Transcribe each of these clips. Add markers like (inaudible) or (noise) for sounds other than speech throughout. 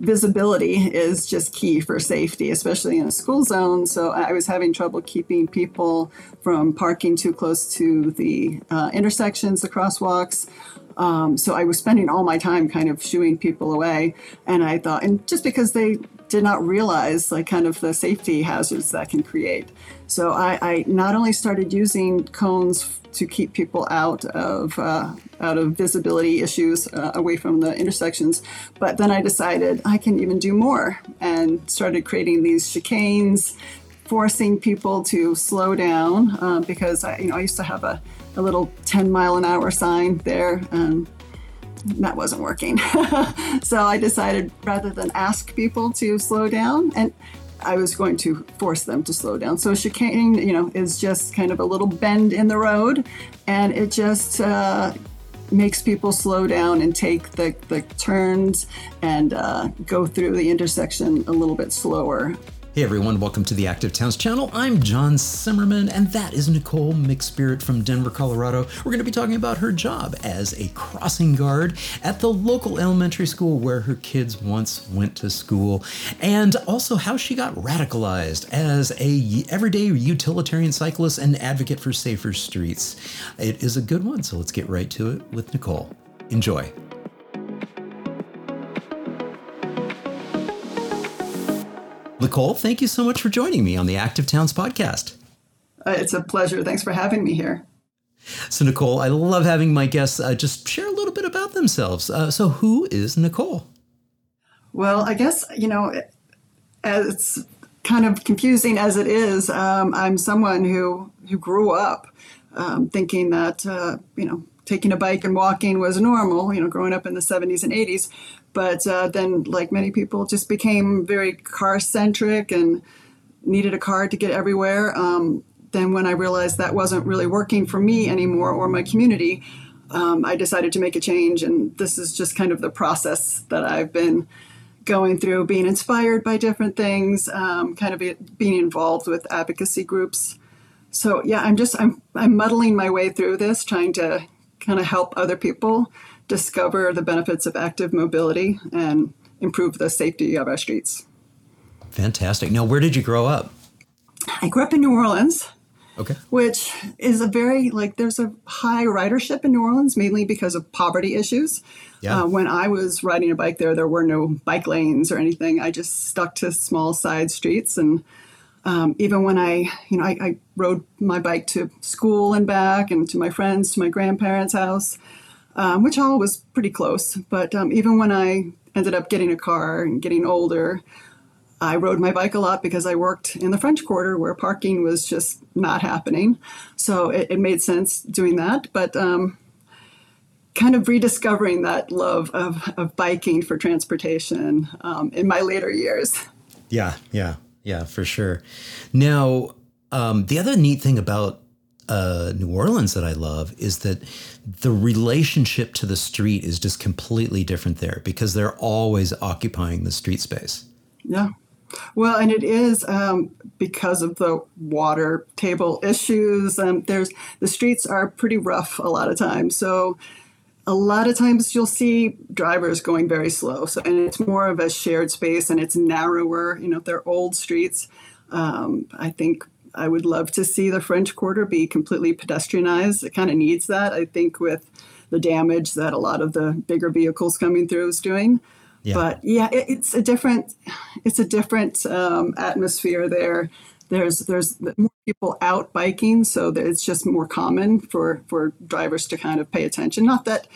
visibility is just key for safety, especially in a school zone. So I was having trouble keeping people from parking too close to the uh, intersections, the crosswalks. Um, so I was spending all my time kind of shooing people away. And I thought, and just because they did not realize like kind of the safety hazards that can create. So I, I not only started using cones to keep people out of uh, out of visibility issues uh, away from the intersections. But then I decided I can even do more and started creating these chicanes, forcing people to slow down uh, because I, you know I used to have a, a little 10 mile an hour sign there. and that wasn't working. (laughs) so I decided rather than ask people to slow down and I was going to force them to slow down. So chicane, you know, is just kind of a little bend in the road, and it just uh, makes people slow down and take the, the turns and uh, go through the intersection a little bit slower. Hey everyone, welcome to the Active Towns channel. I'm John Simmerman, and that is Nicole McSpirit from Denver, Colorado. We're going to be talking about her job as a crossing guard at the local elementary school where her kids once went to school, and also how she got radicalized as a everyday utilitarian cyclist and advocate for safer streets. It is a good one, so let's get right to it with Nicole. Enjoy. Nicole, thank you so much for joining me on the Active Towns podcast. Uh, it's a pleasure. Thanks for having me here. So, Nicole, I love having my guests uh, just share a little bit about themselves. Uh, so, who is Nicole? Well, I guess, you know, as kind of confusing as it is, um, I'm someone who, who grew up um, thinking that, uh, you know, taking a bike and walking was normal, you know, growing up in the 70s and 80s. But uh, then, like many people, just became very car centric and needed a car to get everywhere. Um, then, when I realized that wasn't really working for me anymore or my community, um, I decided to make a change. And this is just kind of the process that I've been going through, being inspired by different things, um, kind of being involved with advocacy groups. So yeah, I'm just I'm I'm muddling my way through this, trying to kind of help other people discover the benefits of active mobility and improve the safety of our streets. Fantastic. Now, where did you grow up? I grew up in New Orleans. Okay. Which is a very, like, there's a high ridership in New Orleans, mainly because of poverty issues. Yeah. Uh, when I was riding a bike there, there were no bike lanes or anything. I just stuck to small side streets. And um, even when I, you know, I, I, rode my bike to school and back and to my friends, to my grandparents' house, um, which all was pretty close. But um, even when I ended up getting a car and getting older, I rode my bike a lot because I worked in the French Quarter where parking was just not happening. So it, it made sense doing that. But um, kind of rediscovering that love of, of biking for transportation um, in my later years. Yeah, yeah, yeah, for sure. Now, um, the other neat thing about uh, New Orleans that I love is that the relationship to the street is just completely different there because they're always occupying the street space. Yeah. Well, and it is um, because of the water table issues. Um, there's the streets are pretty rough a lot of times, so a lot of times you'll see drivers going very slow. So, and it's more of a shared space, and it's narrower. You know, they're old streets. Um, I think I would love to see the French Quarter be completely pedestrianized. It kind of needs that, I think, with the damage that a lot of the bigger vehicles coming through is doing. Yeah. But yeah, it, it's a different, it's a different um, atmosphere there. There's there's more people out biking, so it's just more common for for drivers to kind of pay attention. Not that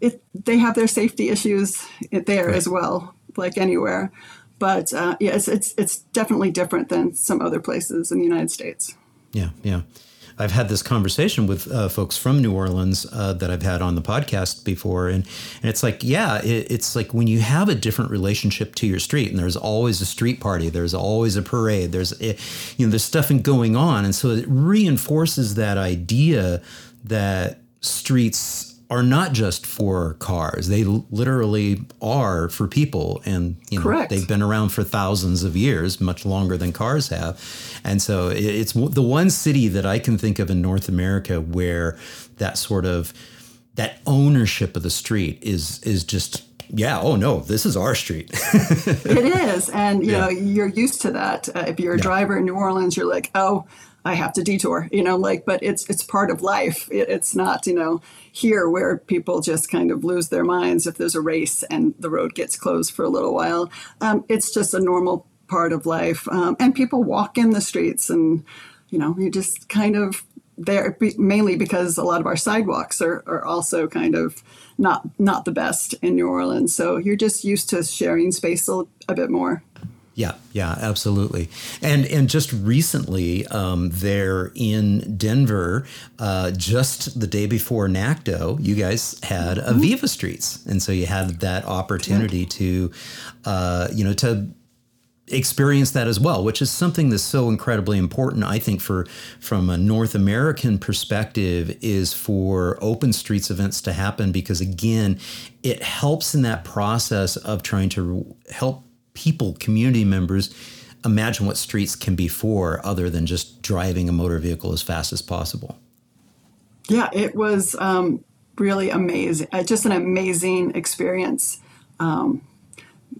it they have their safety issues there right. as well, like anywhere but uh, yeah, it's, it's it's definitely different than some other places in the United States. Yeah, yeah. I've had this conversation with uh, folks from New Orleans uh, that I've had on the podcast before, and and it's like, yeah, it, it's like when you have a different relationship to your street, and there's always a street party, there's always a parade, there's eh, you know there's stuff going on, and so it reinforces that idea that streets are not just for cars. They literally are for people, and you know Correct. they've been around for thousands of years, much longer than cars have. And so it's the one city that I can think of in North America where that sort of that ownership of the street is is just yeah, oh no, this is our street. (laughs) it is. And, you yeah. know, you're used to that. Uh, if you're a yeah. driver in New Orleans, you're like, oh, I have to detour, you know, like, but it's, it's part of life. It, it's not, you know, here where people just kind of lose their minds if there's a race and the road gets closed for a little while. Um, it's just a normal part of life. Um, and people walk in the streets and, you know, you just kind of there mainly because a lot of our sidewalks are, are also kind of not not the best in New Orleans. So you're just used to sharing space a, a bit more. Yeah, yeah, absolutely. And and just recently, um, there in Denver, uh, just the day before NACTO, you guys had a mm-hmm. Viva Streets, and so you had that opportunity yeah. to, uh, you know, to experience that as well, which is something that's so incredibly important, I think, for from a North American perspective, is for open streets events to happen because again, it helps in that process of trying to help people, community members, imagine what streets can be for other than just driving a motor vehicle as fast as possible. Yeah, it was um, really amazing. Uh, just an amazing experience. Um,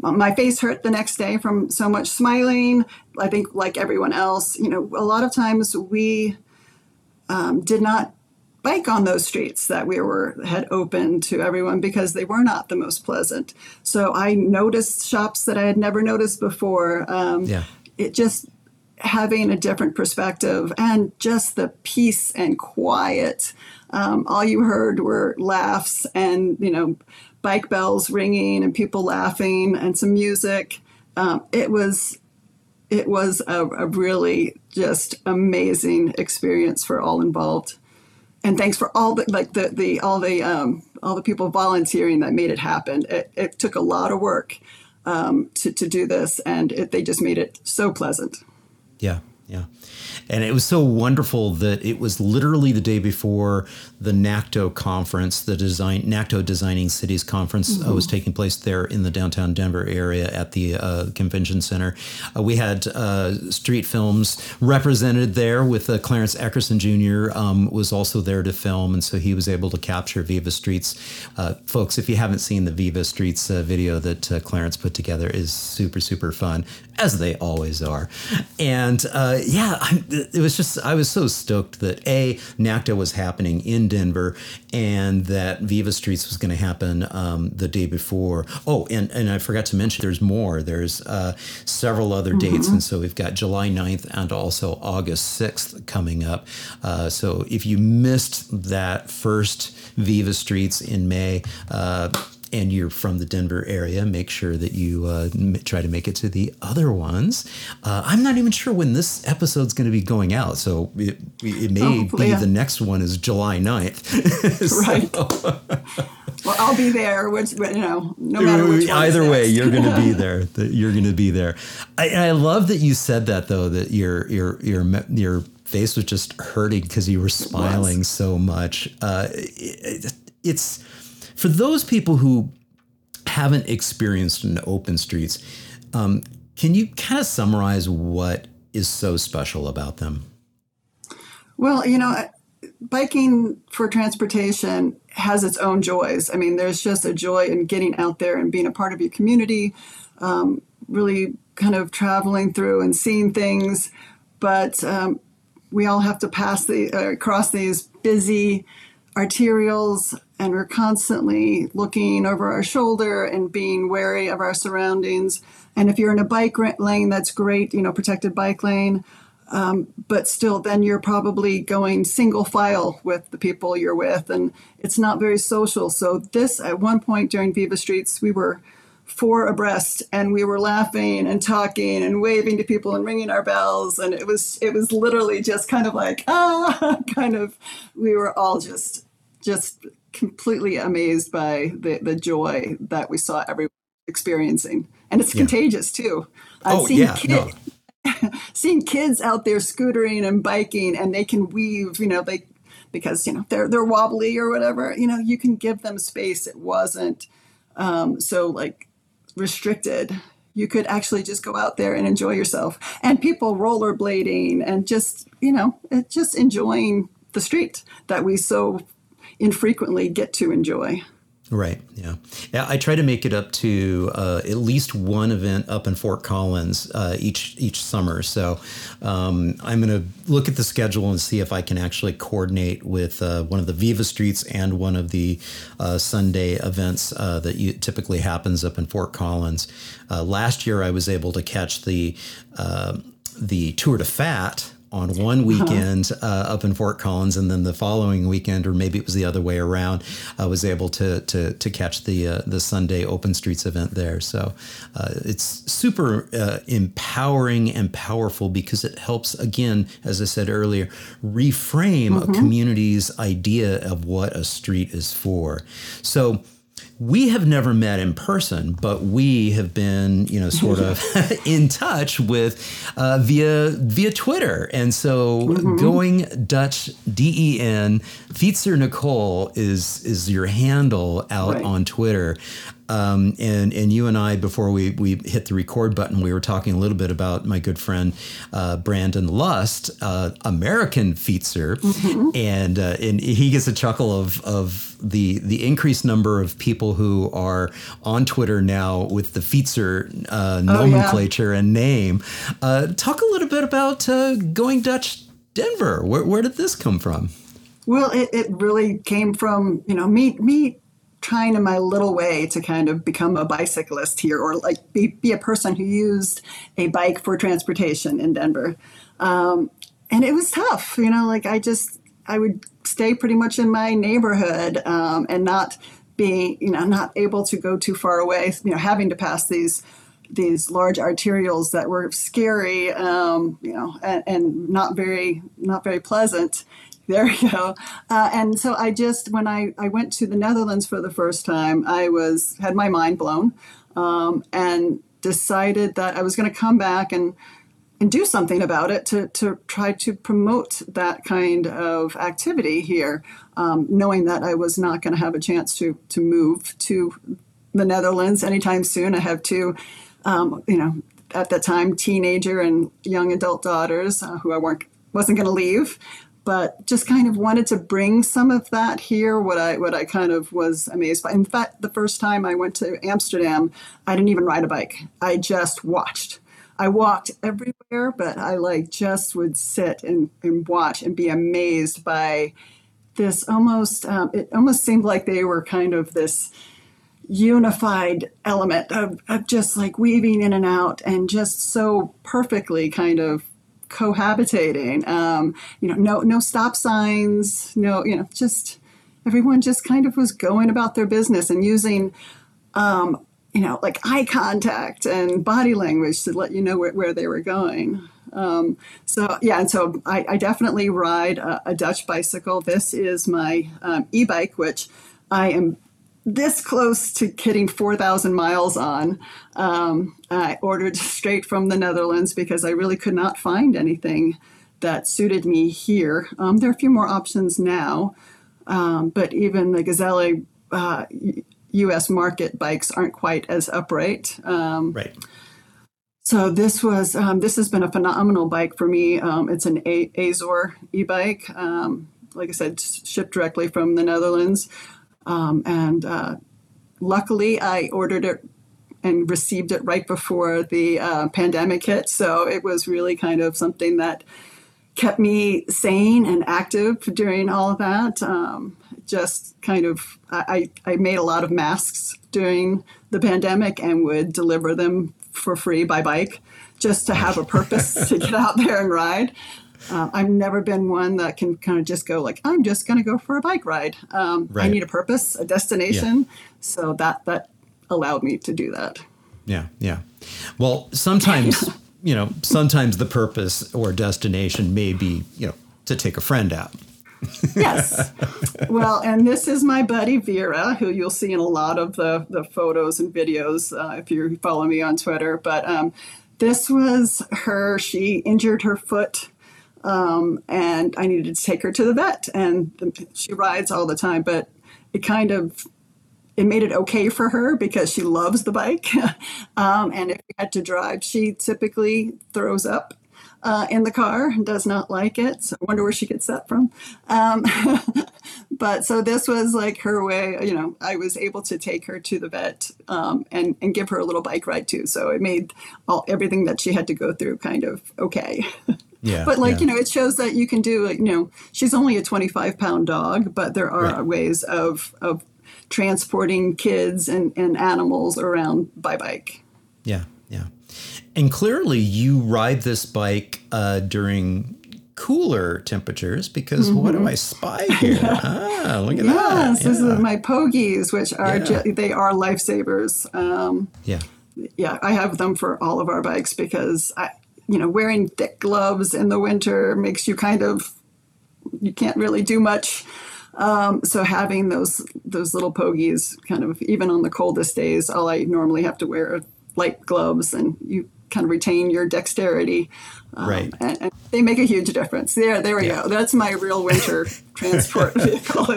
my face hurt the next day from so much smiling. I think, like everyone else, you know, a lot of times we um, did not bike on those streets that we were had open to everyone because they were not the most pleasant. So I noticed shops that I had never noticed before. Um, yeah. It just having a different perspective and just the peace and quiet. Um, all you heard were laughs and you know bike bells ringing and people laughing and some music. Um, it was it was a, a, really just amazing experience for all involved. And thanks for all the like the the all the um, all the people volunteering that made it happen. It, it took a lot of work um, to to do this, and it, they just made it so pleasant. Yeah, yeah. And it was so wonderful that it was literally the day before the NACTO conference, the design NACTO Designing Cities conference mm-hmm. uh, was taking place there in the downtown Denver area at the uh, convention center. Uh, we had uh, Streetfilms represented there with uh, Clarence Eckerson Jr. Um, was also there to film, and so he was able to capture Viva Streets. Uh, folks, if you haven't seen the Viva Streets video that Clarence put together, is super super fun as they always are. And yeah, I'm, it was just I was so stoked that a NACTO was happening in Denver and that Viva Streets was going to happen um, the day before. Oh, and and I forgot to mention there's more. There's uh, several other mm-hmm. dates, and so we've got July 9th and also August 6th coming up. Uh, so if you missed that first Viva Streets in May. And you're from the Denver area, make sure that you uh, try to make it to the other ones. Uh, I'm not even sure when this episode's going to be going out, so it, it may oh, be yeah. the next one is July 9th. (laughs) right. well, I'll be there. Which, you know, no matter which Either way, you're going to be (laughs) there. You're going to be there. I, I love that you said that though. That your your your your face was just hurting because you were smiling so much. Uh, it, it's for those people who haven't experienced an open streets, um, can you kind of summarize what is so special about them? Well, you know, biking for transportation has its own joys. I mean, there's just a joy in getting out there and being a part of your community, um, really kind of traveling through and seeing things. But um, we all have to pass the uh, cross these busy arterials and we're constantly looking over our shoulder and being wary of our surroundings. And if you're in a bike lane, that's great, you know, protected bike lane. Um, but still, then you're probably going single file with the people you're with, and it's not very social. So, this at one point during Viva Streets, we were four abreast and we were laughing and talking and waving to people and ringing our bells and it was it was literally just kind of like (laughs) ah kind of we were all just just completely amazed by the, the joy that we saw everyone experiencing. And it's yeah. contagious too. Uh, oh, yeah. Kid, no. (laughs) seeing kids out there scootering and biking and they can weave, you know, they because you know they're they're wobbly or whatever, you know, you can give them space. It wasn't um, so like restricted. You could actually just go out there and enjoy yourself. And people rollerblading and just, you know, just enjoying the street that we so infrequently get to enjoy. Right. Yeah. Yeah. I try to make it up to uh, at least one event up in Fort Collins uh, each each summer. So um, I'm going to look at the schedule and see if I can actually coordinate with uh, one of the Viva Streets and one of the uh, Sunday events uh, that you, typically happens up in Fort Collins. Uh, last year, I was able to catch the the Tour de Fat on one uh-huh. weekend uh, up in Fort Collins, and then the following weekend, or maybe it was the other way around, I was able to to, to catch the uh, the Sunday Open Streets event there. So uh, it's super uh, empowering and powerful because it helps, again, as I said earlier, reframe mm-hmm. a community's idea of what a street is for. So we have never met in person, but we have been, you know, sort of (laughs) (laughs) in touch with uh, via via Twitter. And so, mm-hmm. going Dutch D E N Fietser Nicole is is your handle out right. on Twitter. Um, and and you and I before we we hit the record button, we were talking a little bit about my good friend uh, Brandon Lust, uh, American Fietser, mm-hmm. and uh, and he gets a chuckle of of the the increased number of people who are on Twitter now with the Fietser uh, nomenclature oh, yeah. and name. Uh, talk a little bit about uh, going Dutch Denver. Where where did this come from? Well, it, it really came from you know me me trying in my little way to kind of become a bicyclist here or like be, be a person who used a bike for transportation in Denver. Um, and it was tough, you know, like I just, I would stay pretty much in my neighborhood um, and not be, you know, not able to go too far away, you know, having to pass these these large arterials that were scary, um, you know, and, and, not very not very pleasant. There you go. Uh, and so I just, when I, I went to the Netherlands for the first time, I was, had my mind blown um, and decided that I was going to come back and, and do something about it to, to try to promote that kind of activity here, um, knowing that I was not going to have a chance to, to move to the Netherlands anytime soon. I have two, um, you know, at that time, teenager and young adult daughters uh, who I weren't wasn't going to leave but just kind of wanted to bring some of that here what i what i kind of was amazed by. In fact the first time i went to amsterdam i didn't even ride a bike. I just watched. I walked everywhere but i like just would sit and, and watch and be amazed by this almost um, it almost seemed like they were kind of this unified element of, of just like weaving in and out and just so perfectly kind of cohabitating. Um, you know, no no stop signs, no you know, just everyone just kind of was going about their business and using. Um, you know, like eye contact and body language to let you know where, where they were going. Um, so yeah, and so I, I definitely ride a, a, Dutch bicycle. This is my um, e-bike, which I am this close to hitting 4,000 miles on. Um, I ordered straight from the Netherlands because I really could not find anything that suited me here. Um, there are a few more options now, um, but even the Gazelle uh, U.S. market bikes aren't quite as upright. Um, right. So this was um, this has been a phenomenal bike for me. Um, it's an a- Azor e-bike. like I said, shipped directly from the Netherlands. Um, and uh, luckily, I ordered it and received it right before the uh, pandemic hit. So it was really kind of something that kept me sane and active during all of that. Um, just kind of, I, I made a lot of masks during the pandemic and would deliver them for free by bike just to have a purpose to get out there and ride. Uh, I've never been one that can kind of just go like, I'm just going to go for a bike ride. Um, right. I need a purpose, a destination. Yeah. So that that allowed me to do that. Yeah, yeah. Well, sometimes (laughs) you know, sometimes the purpose or destination may be you know to take a friend out. yes. Well, and this is my buddy Vera, who you'll see in a lot of the, the photos and videos uh, if you follow me on Twitter. But um, this was her. She injured her foot um, and I needed to take her to the vet. And she rides all the time, but it kind of it made it okay for her because she loves the bike. (laughs) um, and if we had to drive, she typically throws up uh, in the car and does not like it. So I wonder where she gets that from. Um, (laughs) but so this was like her way, you know, I was able to take her to the vet um, and, and give her a little bike ride too. So it made all everything that she had to go through kind of okay. (laughs) Yeah. but like, yeah. you know, it shows that you can do, like, you know, she's only a 25 pound dog, but there are Right. ways of, of transporting kids and, and animals around by bike. Yeah. And clearly, you ride this bike uh, during cooler temperatures because what do I spy here? (laughs) Ah, look at Mm-hmm. Yes, that. this Yeah. is my pogies, which are Yeah. ju- they are lifesavers. Um, yeah. yeah, I have them for all of our bikes because I, you know, wearing thick gloves in the winter makes you kind of you can't really do much. Um, so having those those little pogies, kind of even on the coldest days, all I normally have to wear are light gloves, and you kind of retain your dexterity. Um, Right. And, and they make a huge difference. There, there we Yeah. go. That's my real winter (laughs) transport (laughs) vehicle. (laughs)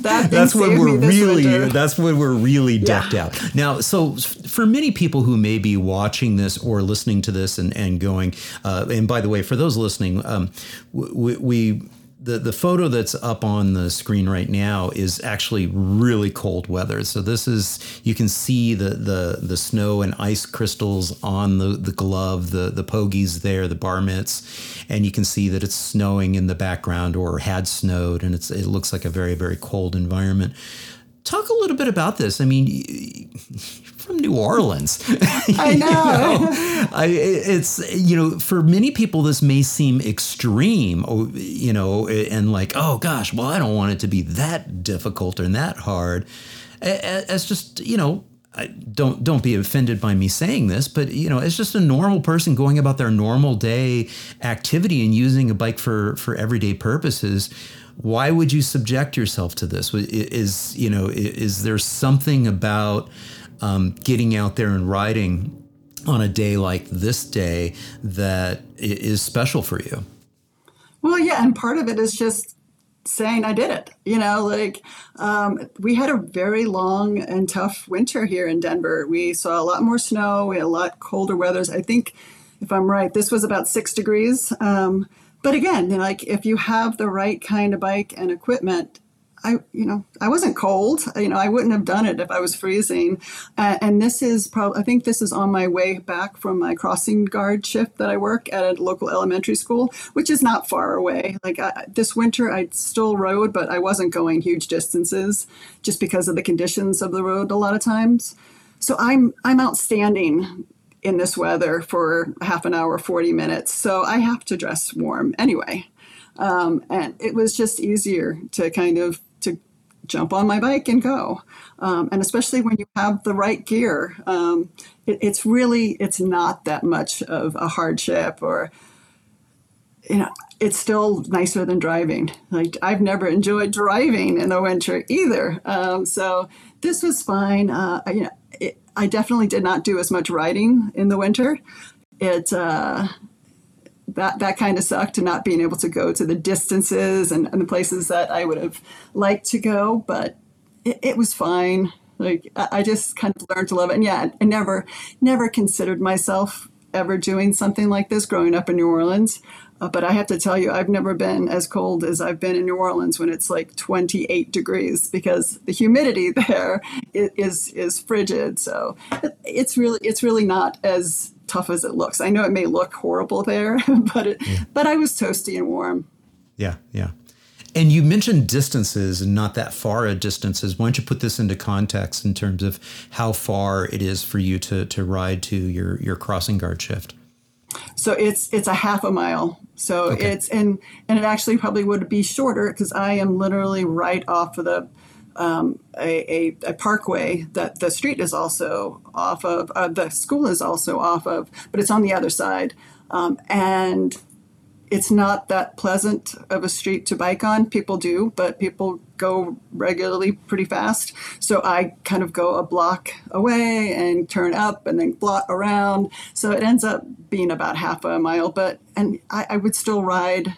That that's when we're really winter. that's when we're really Yeah. decked out now so for many people who may be watching this or listening to this and, and going uh, and by the way for those listening um, we, we the, the photo that's up on the screen right now is actually really cold weather. So this is you can see the the the snow and ice crystals on the the glove, the the pogies there, the bar mitts, and you can see that it's snowing in the background or had snowed, and it's it looks like a very very cold environment. Talk a little bit about this. I mean, (laughs) from New Orleans. (laughs) I know. I, it's you know for many people this may seem extreme oh, you know and like oh gosh well I don't want it to be that difficult or that hard as just you know I don't don't be offended by me saying this but you know it's just a normal person going about their normal day activity and using a bike for for everyday purposes why would you subject yourself to this is you know is there something about um, getting out there and riding on a day like this day that is special for you. Well, yeah, and part of it is just saying I did it. You know, like um, we had a very long and tough winter here in Denver. We saw a lot more snow. We had a lot colder weathers. I think, if I'm right, this was about six degrees. Um, but again, like if you have the right kind of bike and equipment, I, you know, I wasn't cold. You know, I wouldn't have done it if I was freezing. Uh, and this is probably, I think this is on my way back from my crossing guard shift that I work at a local elementary school, which is not far away. Like I, this winter, I still rode, but I wasn't going huge distances just because of the conditions of the road a lot of times. So I'm, I'm outstanding in this weather for half an hour, 40 minutes. So I have to dress warm anyway. Um, and it was just easier to kind of to jump on my bike and go. Um, and especially when you have the right gear, um, it, it's really it's not that much of a hardship or you know it's still nicer than driving like i've never enjoyed driving in the winter either um, so this was fine uh, you know i definitely did not do as much riding in the winter it uh, that that kind of sucked to not being able to go to the distances and, and the places that I would have liked to go, but it, it was fine. Like I, I just kind of learned to love it. And yeah, I never never considered myself ever doing something like this growing up in New Orleans. Uh, but I have to tell you, I've never been as cold as I've been in New Orleans when it's like 28 degrees because the humidity (laughs) there is is frigid. So it's really it's really not as tough as it looks. I know it may look horrible there, (laughs) but it, but I was toasty and warm. Yeah, yeah. And you mentioned distances and not that far a distances. Why don't you put this into context in terms of how far it is for you to to ride to your your crossing guard shift? So it's it's a half a mile. So Okay. it's and and it actually probably would be shorter because I am literally right off of the um, a, a, a parkway that the street is also off of. Uh, the school is also off of, but it's on the other side, um, and it's not that pleasant of a street to bike on. People do, but people go regularly pretty fast. So I kind of go a block away and turn up and then block around. So it ends up being about half a mile, but and I, I would still ride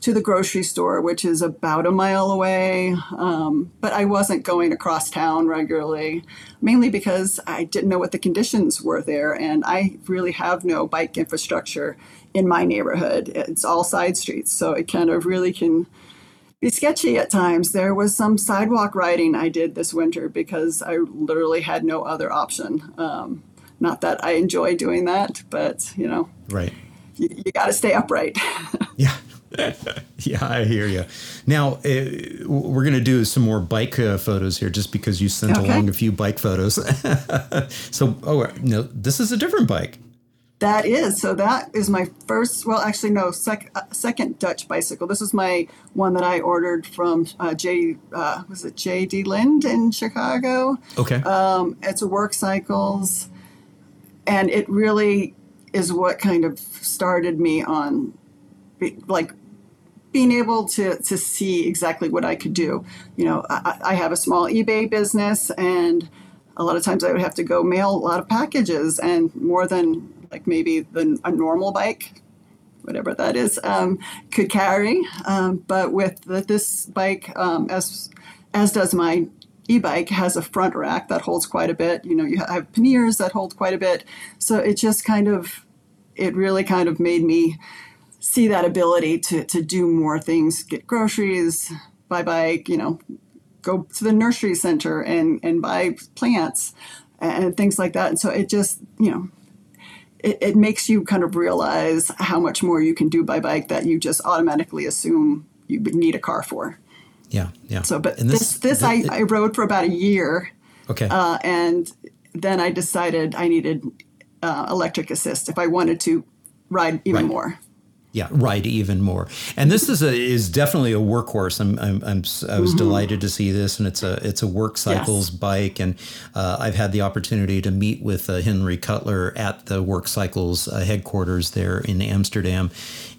to the grocery store, which is about a mile away. Um, but I wasn't going across town regularly, mainly because I didn't know what the conditions were there. And I really have no bike infrastructure in my neighborhood. It's all side streets. So it kind of really can be sketchy at times. There was some sidewalk riding I did this winter because I literally had no other option. Um, not that I enjoy doing that, but you know, right. You, you got to stay upright. (laughs) yeah. (laughs) yeah, I hear you. Now uh, we're going to do some more bike uh, photos here, just because you sent okay. along a few bike photos. (laughs) so, oh no, this is a different bike. That is. So that is my first, well, actually, no, sec, uh, second Dutch bicycle. This is my one that I ordered from uh, J, uh, was it J.D. Lind in Chicago? Okay. Um, it's a work cycles. And it really is what kind of started me on, like, being able to, to see exactly what I could do. You know, I, I have a small eBay business and a lot of times I would have to go mail a lot of packages and more than like maybe the, a normal bike, whatever that is, um, could carry. Um, but with the, this bike, um, as as does my e-bike, has a front rack that holds quite a bit. You know, you have panniers that hold quite a bit. So it just kind of, it really kind of made me see that ability to to do more things, get groceries, buy bike, you know, go to the nursery center and and buy plants and things like that. And so it just, you know, it, it makes you kind of realize how much more you can do by bike that you just automatically assume you would need a car for. Yeah, yeah. So, but and this, this, this I, it, I rode for about a year. Okay. Uh, and then I decided I needed uh, electric assist if I wanted to ride even right. more yeah, ride even more. And this is a is definitely a workhorse. I'm, I'm, I'm i was mm-hmm. delighted to see this, and it's a it's a work cycles yes. bike. And uh, I've had the opportunity to meet with uh, Henry Cutler at the Work Cycles uh, headquarters there in Amsterdam,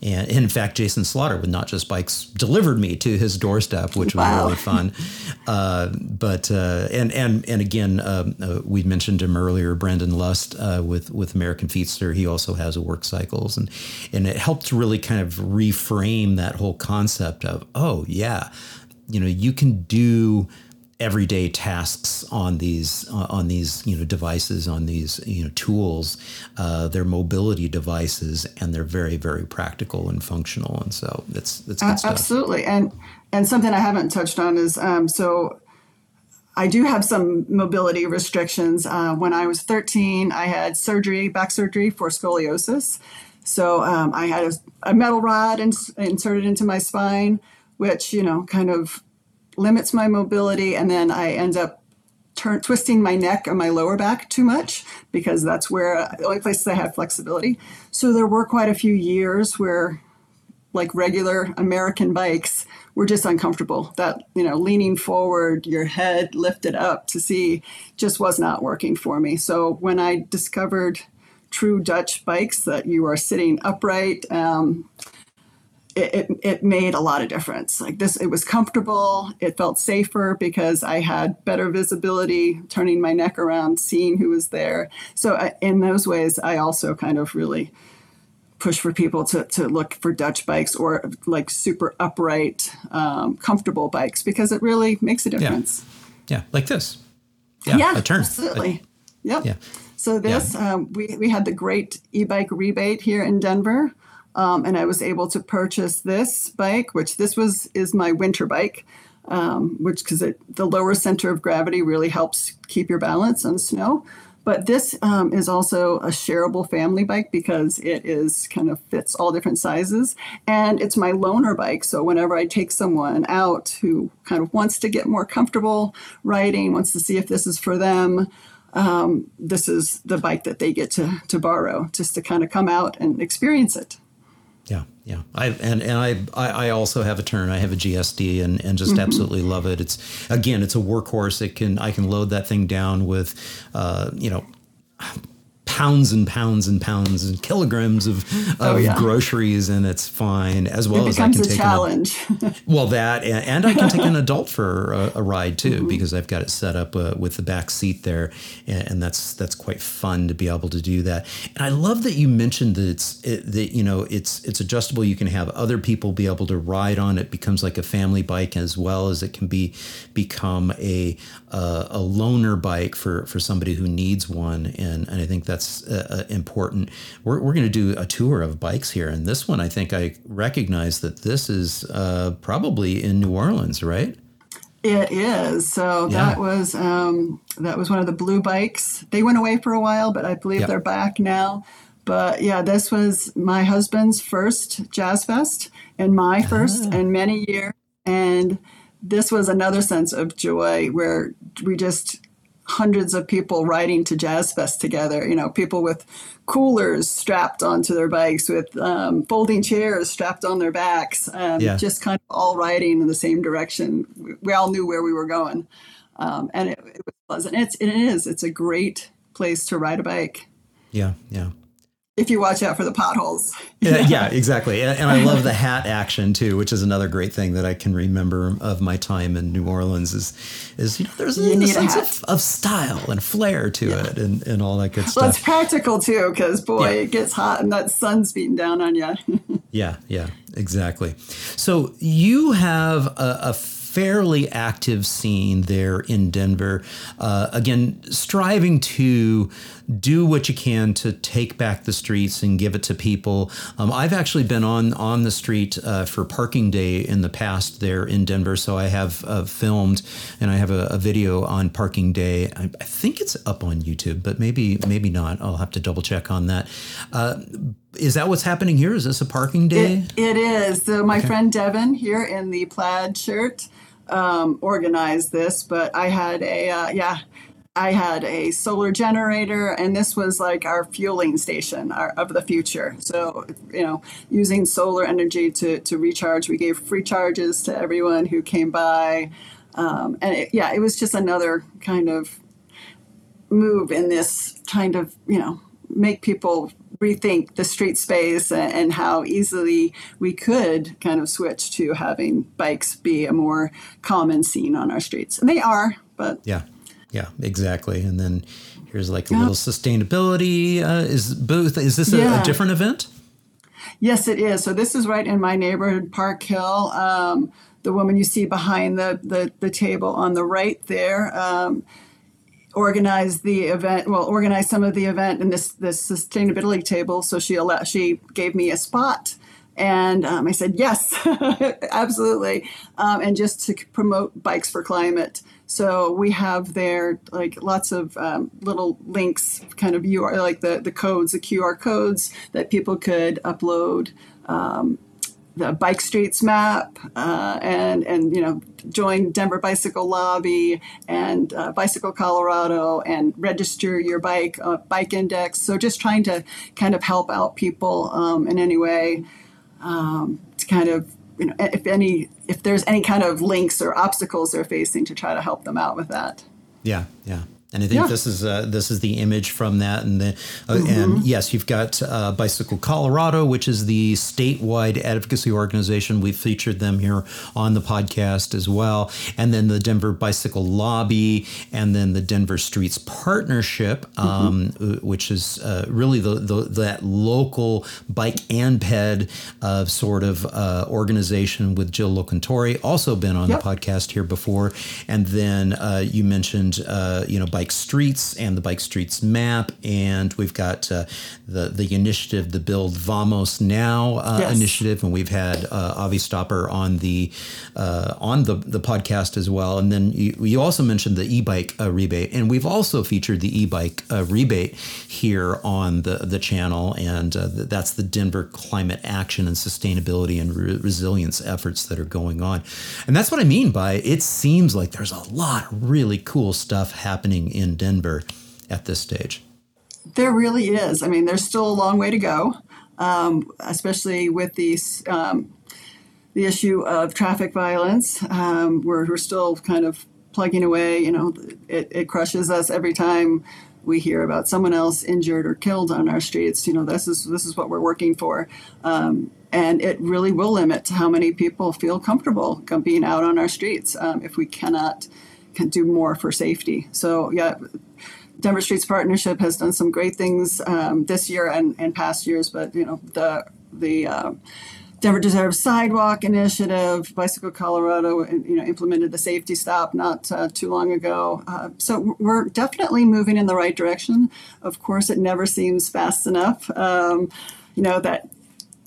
and in fact, Jason Slaughter with Not Just Bikes delivered me to his doorstep, which was really fun. (laughs) Uh, but uh, and and and again, uh, we mentioned him earlier, Brandon Lust uh, with with American Fietser. He also has a Work Cycles, and and it helped really kind of reframe that whole concept of oh yeah, you know you can do everyday tasks on these uh, on these you know devices on these you know tools uh, they're mobility devices and they're very very practical and functional and so it's it's uh, absolutely and and something I haven't touched on is um, so I do have some mobility restrictions. Uh, when I was 13, I had surgery, back surgery for scoliosis. So um, I had a, a metal rod inserted into my spine, which you know kind of limits my mobility, and then I end up turn, twisting my neck and my lower back too much because that's where the only places I had flexibility. So there were quite a few years where, like regular American bikes, were just uncomfortable. That you know, leaning forward, your head lifted up to see, just was not working for me. So when I discovered true Dutch bikes that you are sitting upright. Um, it, it, it, made a lot of difference. Like this, it was comfortable. It felt safer because I had better visibility, turning my neck around, seeing who was there. So I, in those ways, I also kind of really push for people to, to look for Dutch bikes or like super upright, um, comfortable bikes because it really makes a difference. Yeah, yeah like this. Yeah, yeah a Tern. Absolutely. Yep. Yeah. So this, yeah. um, we, we had the great e-bike rebate here in Denver. Um, and I was able to purchase this bike, which this was is my winter bike, um, which because the lower center of gravity really helps keep your balance on snow. But this um, is also a shareable family bike because it is kind of fits all different sizes, and it's my loaner bike. So whenever I take someone out who kind of wants to get more comfortable riding, wants to see if this is for them. Um, this is the bike that they get to, to borrow just to kind of come out and experience it. Yeah, yeah. I and and I I also have a Tern. I have a GSD and and just mm-hmm. absolutely love it. It's again, it's a workhorse. It can I can load that thing down with, uh, you know pounds and pounds and pounds and kilograms of, (laughs) of Oh, yeah. groceries, and it's fine as well as I can a take an- challenge. (laughs) well, that and, and I can take an (laughs) adult for a, a ride too Mm-hmm. because I've got it set up uh, with the back seat there, and, and that's that's quite fun to be able to do that. And I love that you mentioned that it's it, that you know it's it's adjustable. You can have other people be able to ride on it. Becomes like a family bike as well as it can be become a uh, a loaner bike for for somebody who needs one. And and I think that's uh, uh, important. We're we're going to do a tour of bikes here, and this one I think I recognize that this is uh, probably in New Orleans, right? It is. So Yeah. that was um, that was one of the blue bikes. They went away for a while, but I believe Yep. they're back now. But yeah, this was my husband's first Jazz Fest and my first in many years. And this was another sense of joy where we just hundreds of people riding to Jazz Fest together. You know, people with coolers strapped onto their bikes, with um, folding chairs strapped on their backs, um, Yeah. just kind of all riding in the same direction. We, we all knew where we were going, um, and it, it was pleasant. It's it is. It's a great place to ride a bike Yeah, yeah. If you watch out for the potholes. Yeah, (laughs) yeah, exactly. And, and I love the hat action too, which is another great thing that I can remember of my time in New Orleans is, is you know, there's a, You need a sense of, of style and flair to it and, and all that good stuff. Well, it's practical too, because boy, Yeah. it gets hot and that sun's beating down on you. (laughs) Yeah, yeah, exactly. So you have a, a fairly active scene there in Denver. Uh, again, striving to do what you can to take back the streets and give it to people. Um, I've actually been on on the street uh, for Parking Day in the past there in Denver, so I have uh, filmed and I have a, a video on Parking Day. I, I think it's up on YouTube, but maybe maybe not. I'll have to double check on that. Uh, is that what's happening here? Is this a parking day? It, it is. So my friend Devin here in the plaid shirt um, organized this, but I had a uh, yeah, I had a solar generator, and this was like our fueling station our, of the future. So you know, using solar energy to to recharge. We gave free charges to everyone who came by, um, and it, yeah, it was just another kind of move in this kind of you know make people rethink the street space and, how easily we could kind of switch to having bikes be a more common scene on our streets and they are but Yeah, yeah, exactly. And then here's like a little sustainability. Uh, is both? Is this a, a different event? Yes, it is. So this is right in my neighborhood, Park Hill. Um, the woman you see behind the, the, the table on the right there um, organized the event. Well, organized some of the event in this this sustainability table. So she allowed, she gave me a spot. And um, I said, yes, (laughs) absolutely. Um, and just to promote Bikes for Climate. So we have there like lots of um, little links, kind of UR, like the, the codes, the QR codes that people could upload um, the bike streets map uh, and and you know join Denver Bicycle Lobby and uh, Bicycle Colorado and register your bike uh, bike index. So just trying to kind of help out people um, in any way um, to kind of you know if any if there's any kind of links or obstacles they're facing to try to help them out with that. Yeah, yeah. And I think Yeah. this is uh, this is the image from that, and the uh, Mm-hmm. and yes, you've got uh, Bicycle Colorado, which is the statewide advocacy organization. We featured them here on the podcast as well, and then the Denver Bicycle Lobby, and then the Denver Streets Partnership, Mm-hmm. um, uh, which is uh, really the, the that local bike and ped uh, sort of uh, organization with Jill Locantori, also been on Yep. the podcast here before, and then uh, you mentioned uh, you know bike streets and the bike streets map, and we've got uh, the the initiative, the Build Vamos Now uh, Yes. initiative, and we've had uh, Avi Stopper on the uh, on the the podcast as well, and then you, you also mentioned the e-bike uh, rebate, and we've also featured the e-bike uh, rebate here on the the channel, and uh, th- that's the Denver Climate Action and Sustainability and Re- Resilience efforts that are going on, and that's what I mean by it seems like there's a lot of really cool stuff happening in Denver at this stage. There really is. I mean, there's still a long way to go, um, especially with these. Um, the issue of traffic violence. Um, we're, we're still kind of plugging away. You know, it, it crushes us every time we hear about someone else injured or killed on our streets, you know, this is this is what we're working for. Um, and it really will limit how many people feel comfortable being out on our streets um, if we cannot can do more for safety. So yeah, Denver Streets Partnership has done some great things um, this year and, and past years, but you know the the uh, Denver Deserves Sidewalk Initiative, Bicycle Colorado, you know, implemented the safety stop not uh, too long ago. Uh, so we're definitely moving in the right direction. Of course, it never seems fast enough. Um, you know that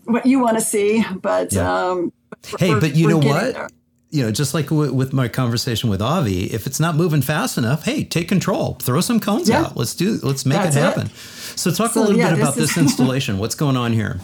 what you want to see, but yeah. um, hey, but you know what? There. You know, just like w- with my conversation with Avi, if it's not moving fast enough, hey, take control, throw some cones yeah. out. Let's do, let's make That's it happen. It. So, talk so, a little yeah, bit about this, this (laughs) installation. What's going on here?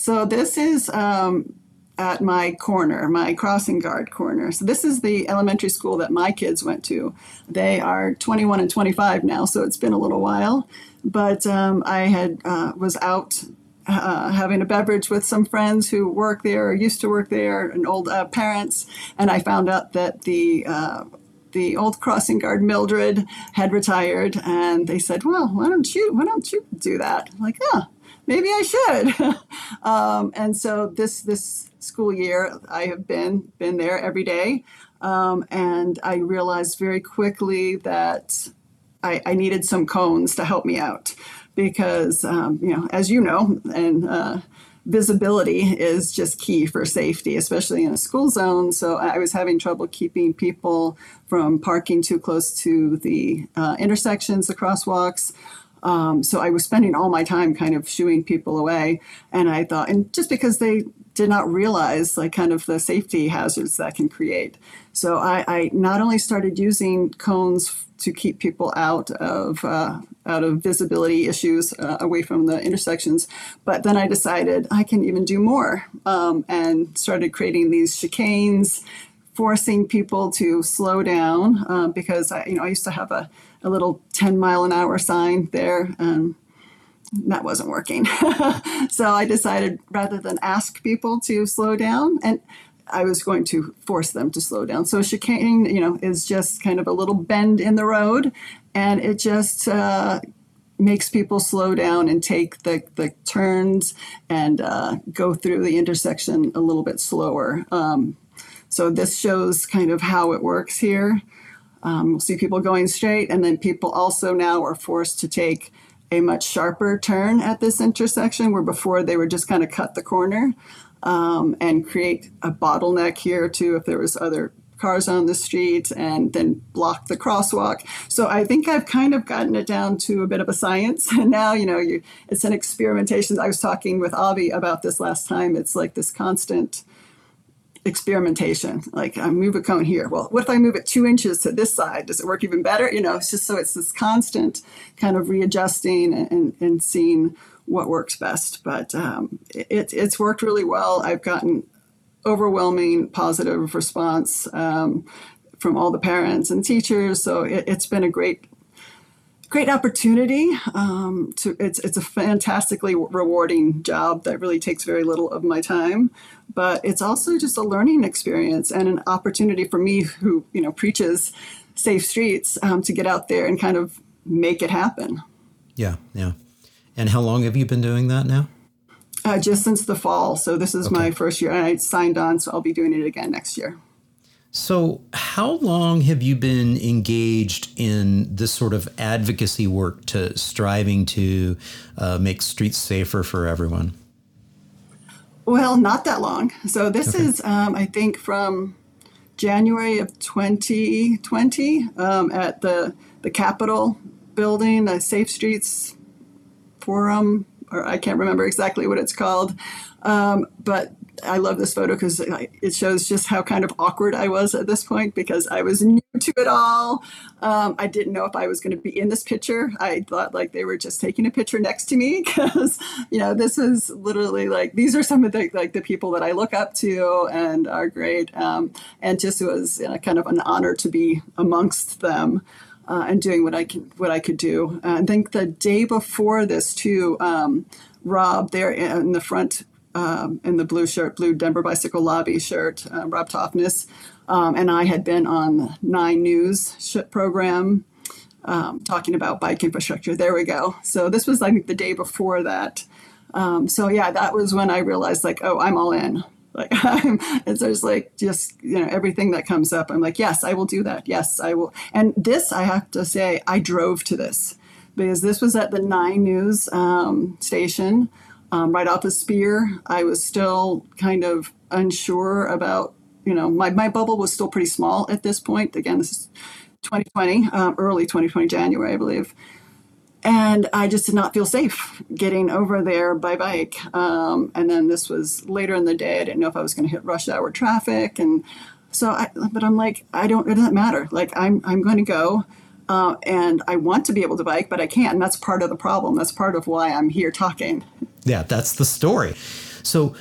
So this is um, at my corner, my crossing guard corner. So this is the elementary school that my kids went to. They are 21 and 25 now, so it's been a little while. But um, I had uh, was out uh, having a beverage with some friends who work there or used to work there, and old uh, parents, and I found out that the uh, the old crossing guard Mildred had retired, and they said, "Well, why don't you why don't you do that?" I'm like, yeah, maybe I should. (laughs) um, and so this this school year, I have been been there every day, um, and I realized very quickly that I, I, needed some cones to help me out because um, you know, as you know, and uh, visibility is just key for safety, especially in a school zone. So I was having trouble keeping people from parking too close to the uh, intersections, the crosswalks. Um, so I was spending all my time kind of shooing people away. And I thought, and just because they did not realize like kind of the safety hazards that can create. So I, I not only started using cones to keep people out of uh, out of visibility issues uh, away from the intersections, but then I decided I can even do more um, and started creating these chicanes, forcing people to slow down uh, because I you know I used to have a a little 10 mile an hour sign there. and that wasn't working. (laughs) so I decided rather than ask people to slow down, and I was going to force them to slow down. So chicane, you know, is just kind of a little bend in the road, and it just uh, makes people slow down and take the, the turns and uh, go through the intersection a little bit slower. Um, so this shows kind of how it works here. Um, we'll see people going straight, and then people also now are forced to take a much sharper turn at this intersection, where before they would just kind of cut the corner um, and create a bottleneck here too if there was other cars on the street and then block the crosswalk. So I think I've kind of gotten it down to a bit of a science. (laughs) And now, you know, you, it's an experimentation. I was talking with Avi about this last time. It's like this constant experimentation. Like I move a cone here. Well, what if I move it two inches to this side? Does it work even better? You know, it's just so it's this constant kind of readjusting and, and seeing what works best. But um, it, it's worked really well. I've gotten overwhelming positive response um, from all the parents and teachers. So it, has been a great great opportunity. Um, to it's it's a fantastically rewarding job that really takes very little of my time, but it's also just a learning experience and an opportunity for me, who you know preaches safe streets, um, to get out there and kind of make it happen. Yeah, yeah. And how long have you been doing that now? Uh, just since the fall. So this is okay. my first year, and I signed on, so I'll be doing it again next year. So, how long have you been engaged in this sort of advocacy work to striving to uh, make streets safer for everyone? Well, not that long. So, this okay. is, um, I think, from January of 2020 um, at the, the Capitol building, the Safe Streets Forum, or I can't remember exactly what it's called. Um, but I love this photo because it shows just how kind of awkward I was at this point because I was new to it all. Um, I didn't know if I was going to be in this picture. I thought like they were just taking a picture next to me (laughs) because you know this is literally like these are some of the like the people that I look up to and are great. Um, and just was you know, kind of an honor to be amongst them. Uh, and doing what I can, what I could do. Uh, I think the day before this too, um, Rob there in the front um, in the blue shirt, blue Denver Bicycle Lobby shirt, uh, Rob Toftness, um, and I had been on Nine News program um, talking about bike infrastructure. There we go. So this was, I think, the day before that. Um, so yeah, that was when I realized, like, oh, I'm all in. (laughs) Like, I'm, it's like just you know everything that comes up. I'm like, yes, I will do that. Yes, I will. And this, I have to say, I drove to this because this was at the Nine News um, station, um, right off the Speer. I was still kind of unsure about, you know, my, my bubble was still pretty small at this point. Again, this is 2020, um, early 2020, January, I believe. And I just did not feel safe getting over there by bike. Um, and then this was later in the day. I didn't know if I was going to hit rush hour traffic. And so, I, but I'm like, I don't, it doesn't matter. Like, I'm, I'm going to go. Uh, and I want to be able to bike, but I can't. And that's part of the problem. That's part of why I'm here talking. Yeah, that's the story. So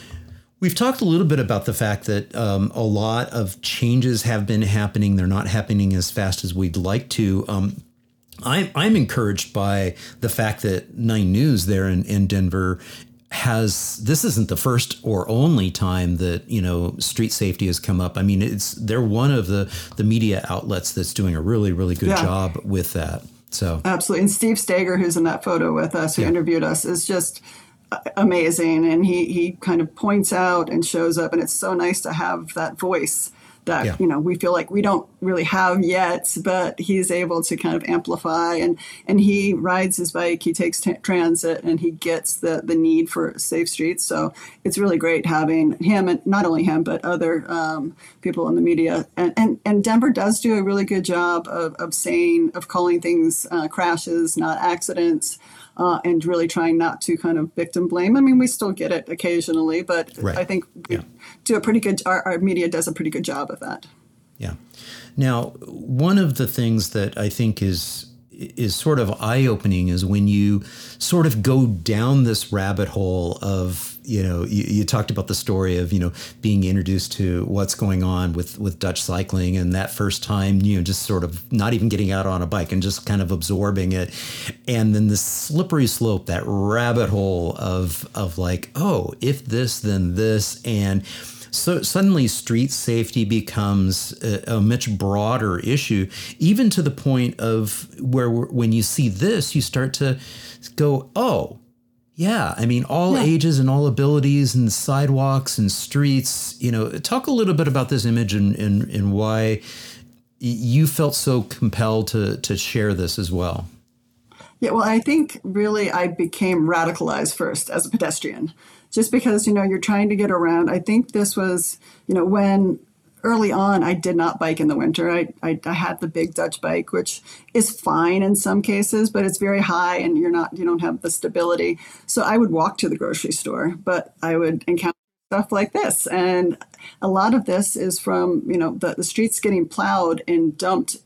we've talked a little bit about the fact that um, a lot of changes have been happening. They're not happening as fast as we'd like to. Um, I'm, I'm encouraged by the fact that Nine News there in, in Denver has this isn't the first or only time that you know street safety has come up. I mean, it's they're one of the the media outlets that's doing a really really good yeah. job with that. So absolutely, and Steve Staeger, who's in that photo with us, who yeah. interviewed us, is just amazing, and he he kind of points out and shows up, and it's so nice to have that voice that yeah. you know we feel like we don't really have yet but he's able to kind of amplify and and he rides his bike he takes t- transit and he gets the the need for safe streets so it's really great having him and not only him but other um, people in the media and, and and denver does do a really good job of, of saying of calling things uh, crashes not accidents uh, and really trying not to kind of victim blame. I mean, we still get it occasionally, but right. I think we yeah. do a pretty good. Our, our media does a pretty good job of that. Yeah. Now, one of the things that I think is is sort of eye opening is when you sort of go down this rabbit hole of you know, you, you, talked about the story of, you know, being introduced to what's going on with, with Dutch cycling and that first time, you know, just sort of not even getting out on a bike and just kind of absorbing it. And then the slippery slope, that rabbit hole of, of like, oh, if this, then this. And, so suddenly street safety becomes a, a, much broader issue, even to the point of where when you see this, you start to go, oh, yeah, I mean, all yeah. ages and all abilities and sidewalks and streets. You know, talk a little bit about this image and, and, and why you felt so compelled to, to share this as well. Yeah, well, I think really I became radicalized first as a pedestrian, just because, you know, you're trying to get around. I think this was, you know, when early on, I did not bike in the winter. I, I, I, had the big Dutch bike, which is fine in some cases, but it's very high and you're not, you don't have the stability. So I would walk to the grocery store, but I would encounter stuff like this. And a lot of this is from, you know, the, the streets getting plowed and dumped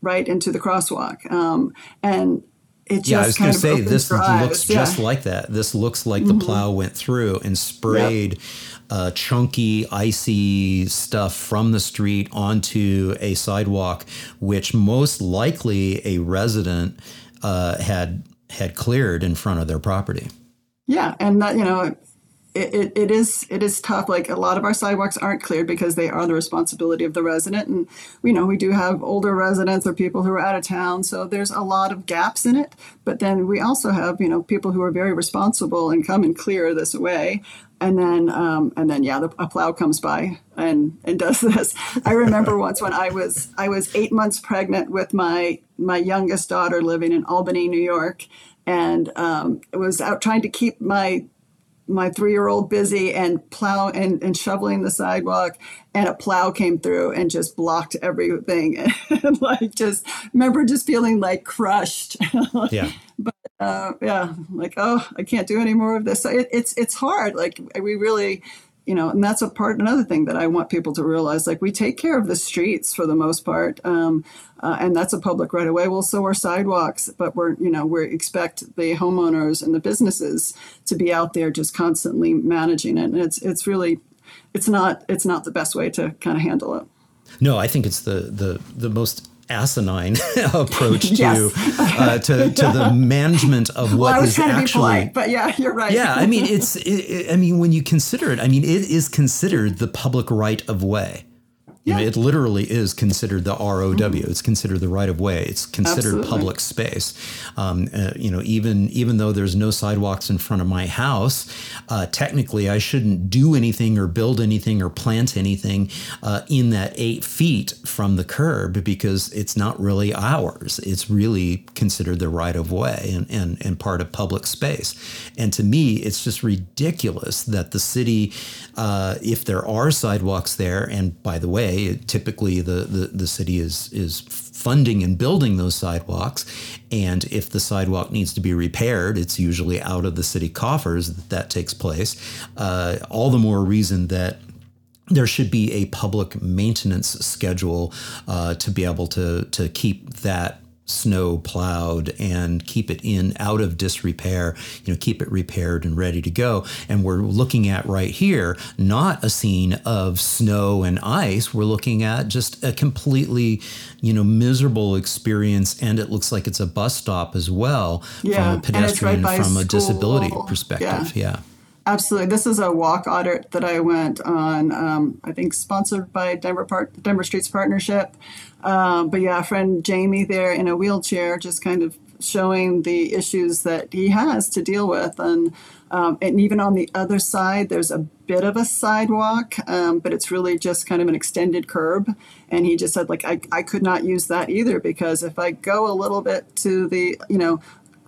right into the crosswalk. Um, and it yeah, I was going to say this looks yeah. just like that. This looks like mm-hmm. the plow went through and sprayed yep uh, chunky, icy stuff from the street onto a sidewalk, which most likely a resident uh, had had cleared in front of their property. Yeah, and that you know it, it, it is it is tough. Like a lot of our sidewalks aren't cleared because they are the responsibility of the resident, and you know we do have older residents or people who are out of town, so there's a lot of gaps in it. But then we also have you know people who are very responsible and come and clear this away, and then um, and then yeah, the, a plow comes by and and does (laughs) this. I remember (laughs) once when I was I was eight months pregnant with my my youngest daughter living in Albany, New York, and um, was out trying to keep my my three year old busy and plow and, and shoveling the sidewalk and a plow came through and just blocked everything. (laughs) And like just remember just feeling like crushed. (laughs) Yeah. But uh, yeah like oh i can't do any more of this. So it, it's it's hard. Like we really you know, and that's a part, another thing that I want people to realize. Like, we take care of the streets for the most part, um, uh, and that's a public right away. Well, so are sidewalks, but we're, you know, we expect the homeowners and the businesses to be out there just constantly managing it, and it's it's really, it's not it's not the best way to kind of handle it. No, I think it's the the the most asinine (laughs) approach to yes. uh, to, to the management of what well, is actually. Polite, but yeah, you're right. yeah, I mean, it's. It, I mean, when you consider it, I mean, it is considered the public right of way. Know, it literally is considered the ROW. Mm-hmm. It's considered the right of way. It's considered Absolutely. public space. Um, uh, you know, even even though there's no sidewalks in front of my house, uh, technically I shouldn't do anything or build anything or plant anything uh, in that eight feet from the curb because it's not really ours. It's really considered the right of way and, and, and part of public space. And to me, it's just ridiculous that the city, uh, if there are sidewalks there, and by the way, typically the, the, the city is is funding and building those sidewalks. And if the sidewalk needs to be repaired, it's usually out of the city coffers that that takes place. Uh, all the more reason that there should be a public maintenance schedule uh, to be able to to keep that snow plowed and keep it in out of disrepair, you know, keep it repaired and ready to go. And we're looking at right here, not a scene of snow and ice. We're looking at just a completely, you know, miserable experience. And it looks like it's a bus stop as well yeah. from a pedestrian, right from a disability perspective. yeah. yeah. Absolutely. This is a walk audit that I went on, um, I think sponsored by Denver, Part- Denver Streets Partnership. Um, but yeah, friend Jamie there in a wheelchair, just kind of showing the issues that he has to deal with. And, um, and even on the other side, there's a bit of a sidewalk, um, but it's really just kind of an extended curb. And he just said, like, I, I could not use that either because if I go a little bit to the, you know,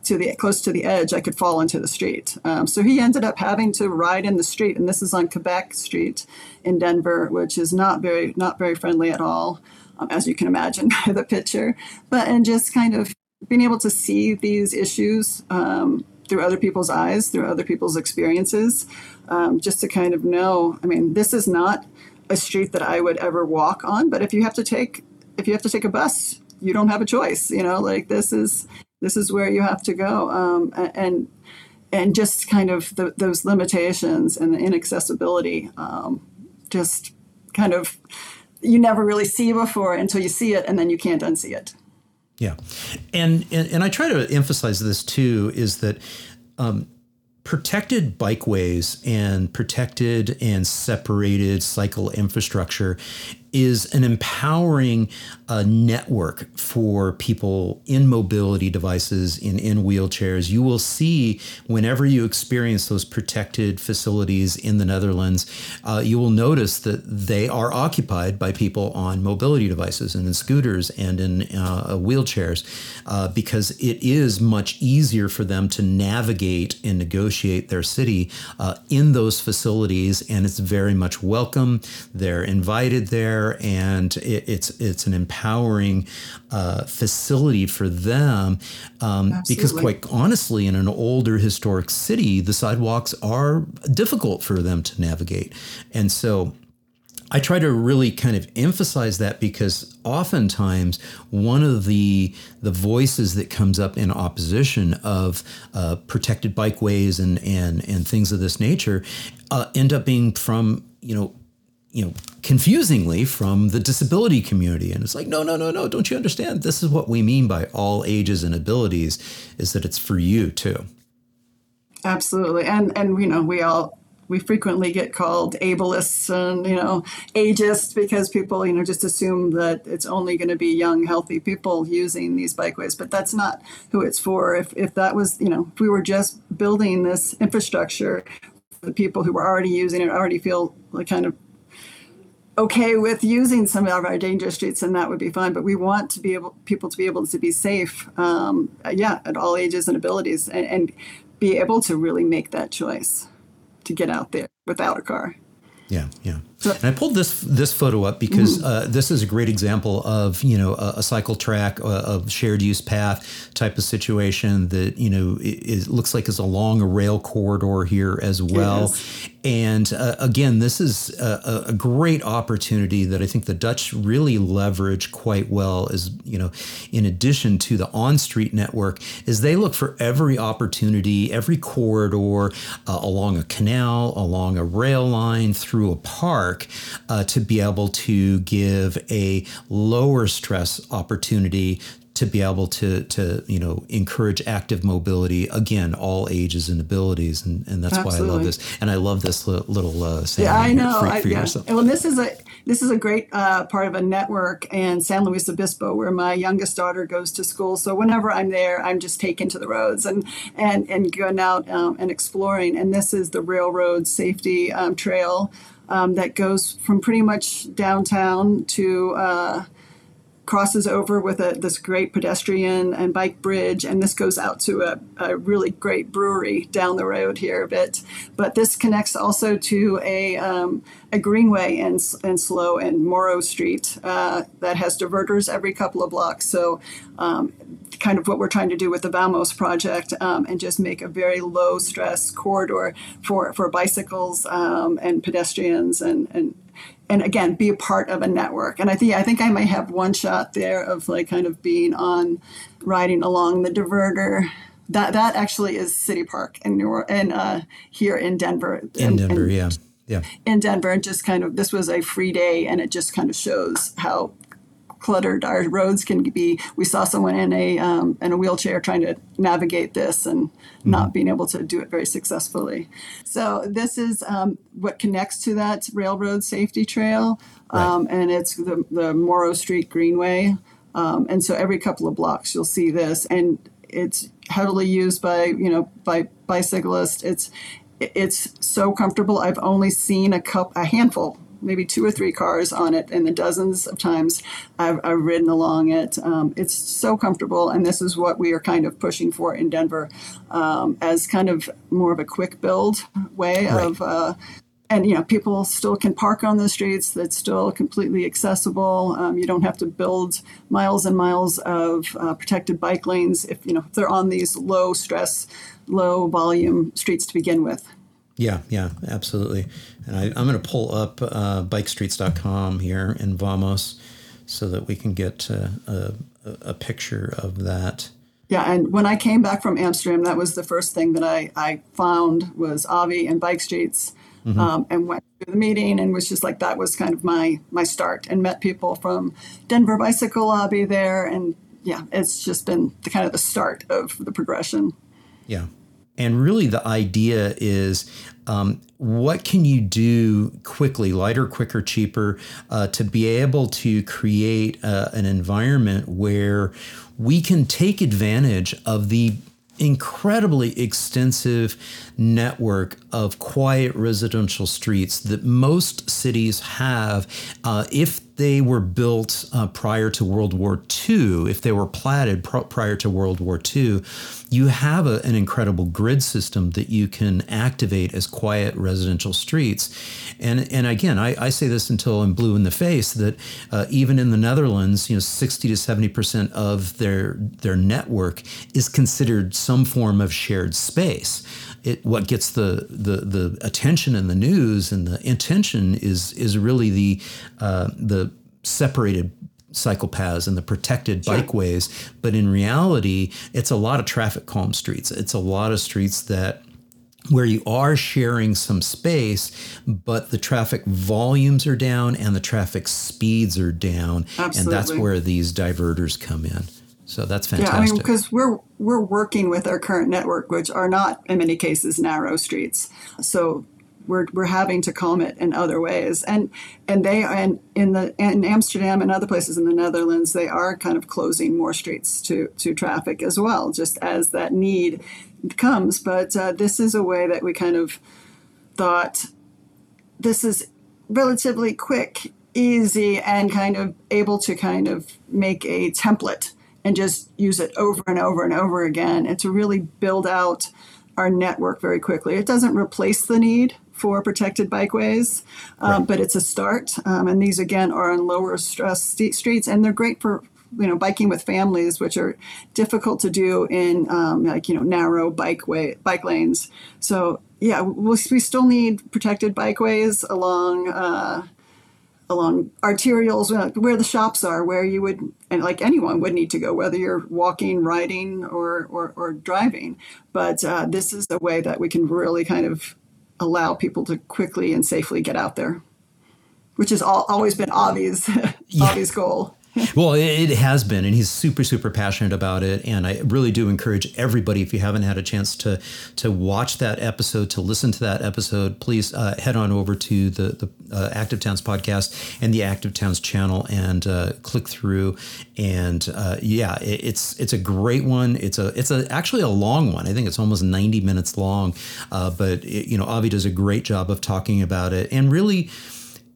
to the close to the edge, I could fall into the street. Um, so he ended up having to ride in the street, and this is on Quebec Street in Denver, which is not very not very friendly at all, um, as you can imagine (laughs) by the picture. But and just kind of being able to see these issues um, through other people's eyes, through other people's experiences, um, just to kind of know. I mean, this is not a street that I would ever walk on, but if you have to take if you have to take a bus, you don't have a choice. You know, like this is this is where you have to go. Um, and and just kind of the, those limitations and the inaccessibility um, just kind of you never really see before until you see it and then you can't unsee it. Yeah. And and, and i try to emphasize this too is that um, protected bikeways and protected and separated cycle infrastructure is an empowering uh, network for people in mobility devices, in, in wheelchairs. You will see whenever you experience those protected facilities in the Netherlands, uh, you will notice that they are occupied by people on mobility devices and in scooters and in uh, wheelchairs uh, because it is much easier for them to navigate and negotiate their city uh, in those facilities. And it's very much welcome. They're invited there there, and it, it's it's an empowering uh, facility for them. Um, because, quite honestly, in an older historic city, the sidewalks are difficult for them to navigate, and so. I try to really kind of emphasize that because oftentimes one of the the voices that comes up in opposition of uh, protected bikeways and and and things of this nature uh, end up being from you know you know, confusingly from the disability community. And it's like, no, no, no, no, don't you understand? This is what we mean by all ages and abilities is that it's for you too. Absolutely. And and you know, we all we frequently get called ableists and you know ageist because people you know just assume that it's only going to be young healthy people using these bikeways but that's not who it's for if, if that was you know if we were just building this infrastructure the people who were already using it already feel like kind of okay with using some of our dangerous streets, and that would be fine. But we want to be able people to be able to be safe, um, yeah, at all ages and abilities, and, and be able to really make that choice to get out there without a car. Yeah, yeah. And I pulled this this photo up because mm-hmm. uh, this is a great example of you know a, a cycle track, a, a, shared use path type of situation that you know it, it looks like is along a rail corridor here as well. And uh, again, this is a, a, great opportunity that I think the Dutch really leverage quite well. Is you know, in addition to the on-street network, is they look for every opportunity, every corridor uh, along a canal, along a rail line, through a park park uh, to be able to give a lower stress opportunity to be able to to you know encourage active mobility again, all ages and abilities, and, and that's Absolutely. why I love this. And I love this little uh, saying. Yeah, I know. I, yeah. Well, this is a this is a great uh, part of a network in San Luis Obispo where my youngest daughter goes to school. So whenever I'm there, I'm just taken to the roads and and and going out um, and exploring. And this is the railroad safety um, trail um, that goes from pretty much downtown to. Uh, crosses over with a, this great pedestrian and bike bridge, and this goes out to a, a, really great brewery down the road here a bit. But this connects also to a, um, a greenway in, in SLO and Morro Street uh, that has diverters every couple of blocks. So, um, kind of what we're trying to do with the Vamos project, um, and just make a very low stress corridor for, for bicycles um, and pedestrians and, and and again be a part of a network. And i think i think i might have one shot there of like kind of being on riding along the diverter. That that actually is city park in new york and uh, here in denver. In denver yeah yeah. in denver and just kind of this was a free day and it just kind of shows how cluttered our roads can be. We saw someone in a um, in a wheelchair trying to navigate this and mm-hmm. not being able to do it very successfully. So this is um, what connects to that railroad safety trail, um, right. and it's the the Morro Street Greenway. Um, and so every couple of blocks you'll see this, and it's heavily used by you know by bicyclists. It's it's so comfortable. I've only seen a cup a handful maybe two or three cars on it, and the dozens of times I've, I've ridden along it. Um, it's so comfortable, and this is what we are kind of pushing for in Denver um, as kind of more of a quick build way right. of. Uh, and you know people still can park on the streets that's still completely accessible um, you don't have to build miles and miles of uh, protected bike lanes if you know if they're on these low stress low volume streets to begin with yeah, yeah, absolutely. And I, am going to pull up uh, bikestreets.com here in Vamos so that we can get uh, a, a, picture of that. Yeah, and when I came back from Amsterdam, that was the first thing that I, I found was Avi and Bike Streets. Mm-hmm. Um, and went to the meeting and was just like that was kind of my my start and met people from Denver Bicycle Lobby there and yeah it's just been the kind of the start of the progression. Yeah, and really, the idea is um, what can you do quickly, lighter, quicker, cheaper, uh, to be able to create uh, an environment where we can take advantage of the incredibly extensive network of quiet residential streets that most cities have uh, if they were built uh, prior to World War II, if they were platted pr- prior to World War II, you have a, an incredible grid system that you can activate as quiet residential streets. And, and again, I, I say this until I'm blue in the face that uh, even in the Netherlands, you know, 60 to 70% of their, their network is considered some form of shared space it what gets the, the the attention in the news and the intention is is really the uh, the separated cycle paths and the protected sure. bikeways. But in reality, it's a lot of traffic calm streets. It's a lot of streets that where you are sharing some space, but the traffic volumes are down and the traffic speeds are down. Absolutely. And that's where these diverters come in. So that's fantastic. Yeah, I mean, because we're we're working with our current network, which are not in many cases narrow streets. So we're, we're having to calm it in other ways, and and they and in the in Amsterdam and other places in the Netherlands, they are kind of closing more streets to to traffic as well, just as that need comes. But uh, this is a way that we kind of thought this is relatively quick, easy, and kind of able to kind of make a template and just use it over and over and over again and to really build out our network very quickly. It doesn't replace the need for protected bikeways, um, right. but it's a start. Um, and these again are on lower stress st- streets, and they're great for you know biking with families, which are difficult to do in um, like you know narrow bike way bike lanes. So yeah, we we still need protected bikeways along. Uh, along arterials where the shops are where you would and like anyone would need to go whether you're walking riding or or, or driving but uh, this is a way that we can really kind of allow people to quickly and safely get out there which has all, always been Avi's (laughs) yeah. Avi's goal (laughs) well, it, has been, and he's super, super passionate about it. And I really do encourage everybody, if you haven't had a chance to to watch that episode, to listen to that episode, please uh, head on over to the the uh, Active Towns podcast and the Active Towns channel and uh, click through. And uh, yeah, it, it's it's a great one. It's a it's a actually a long one. I think it's almost ninety minutes long. Uh, but it, you know, Avi does a great job of talking about it and really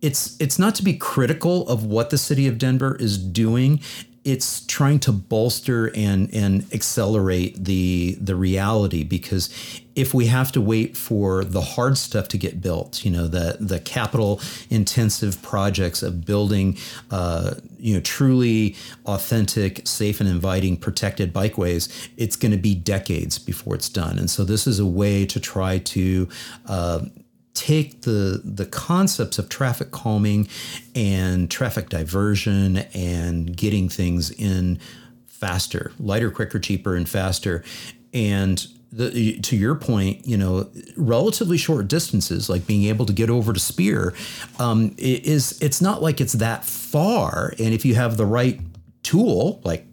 it's it's not to be critical of what the city of Denver is doing. It's trying to bolster and and accelerate the the reality because if we have to wait for the hard stuff to get built, you know, the the capital intensive projects of building, uh, you know, truly authentic, safe and inviting, protected bikeways, it's going to be decades before it's done. And so this is a way to try to uh, take the the concepts of traffic calming and traffic diversion and getting things in faster, lighter, quicker, cheaper, and faster, and the, to your point, you know, relatively short distances, like being able to get over to Speer, um, is it's not like it's that far. And if you have the right tool, like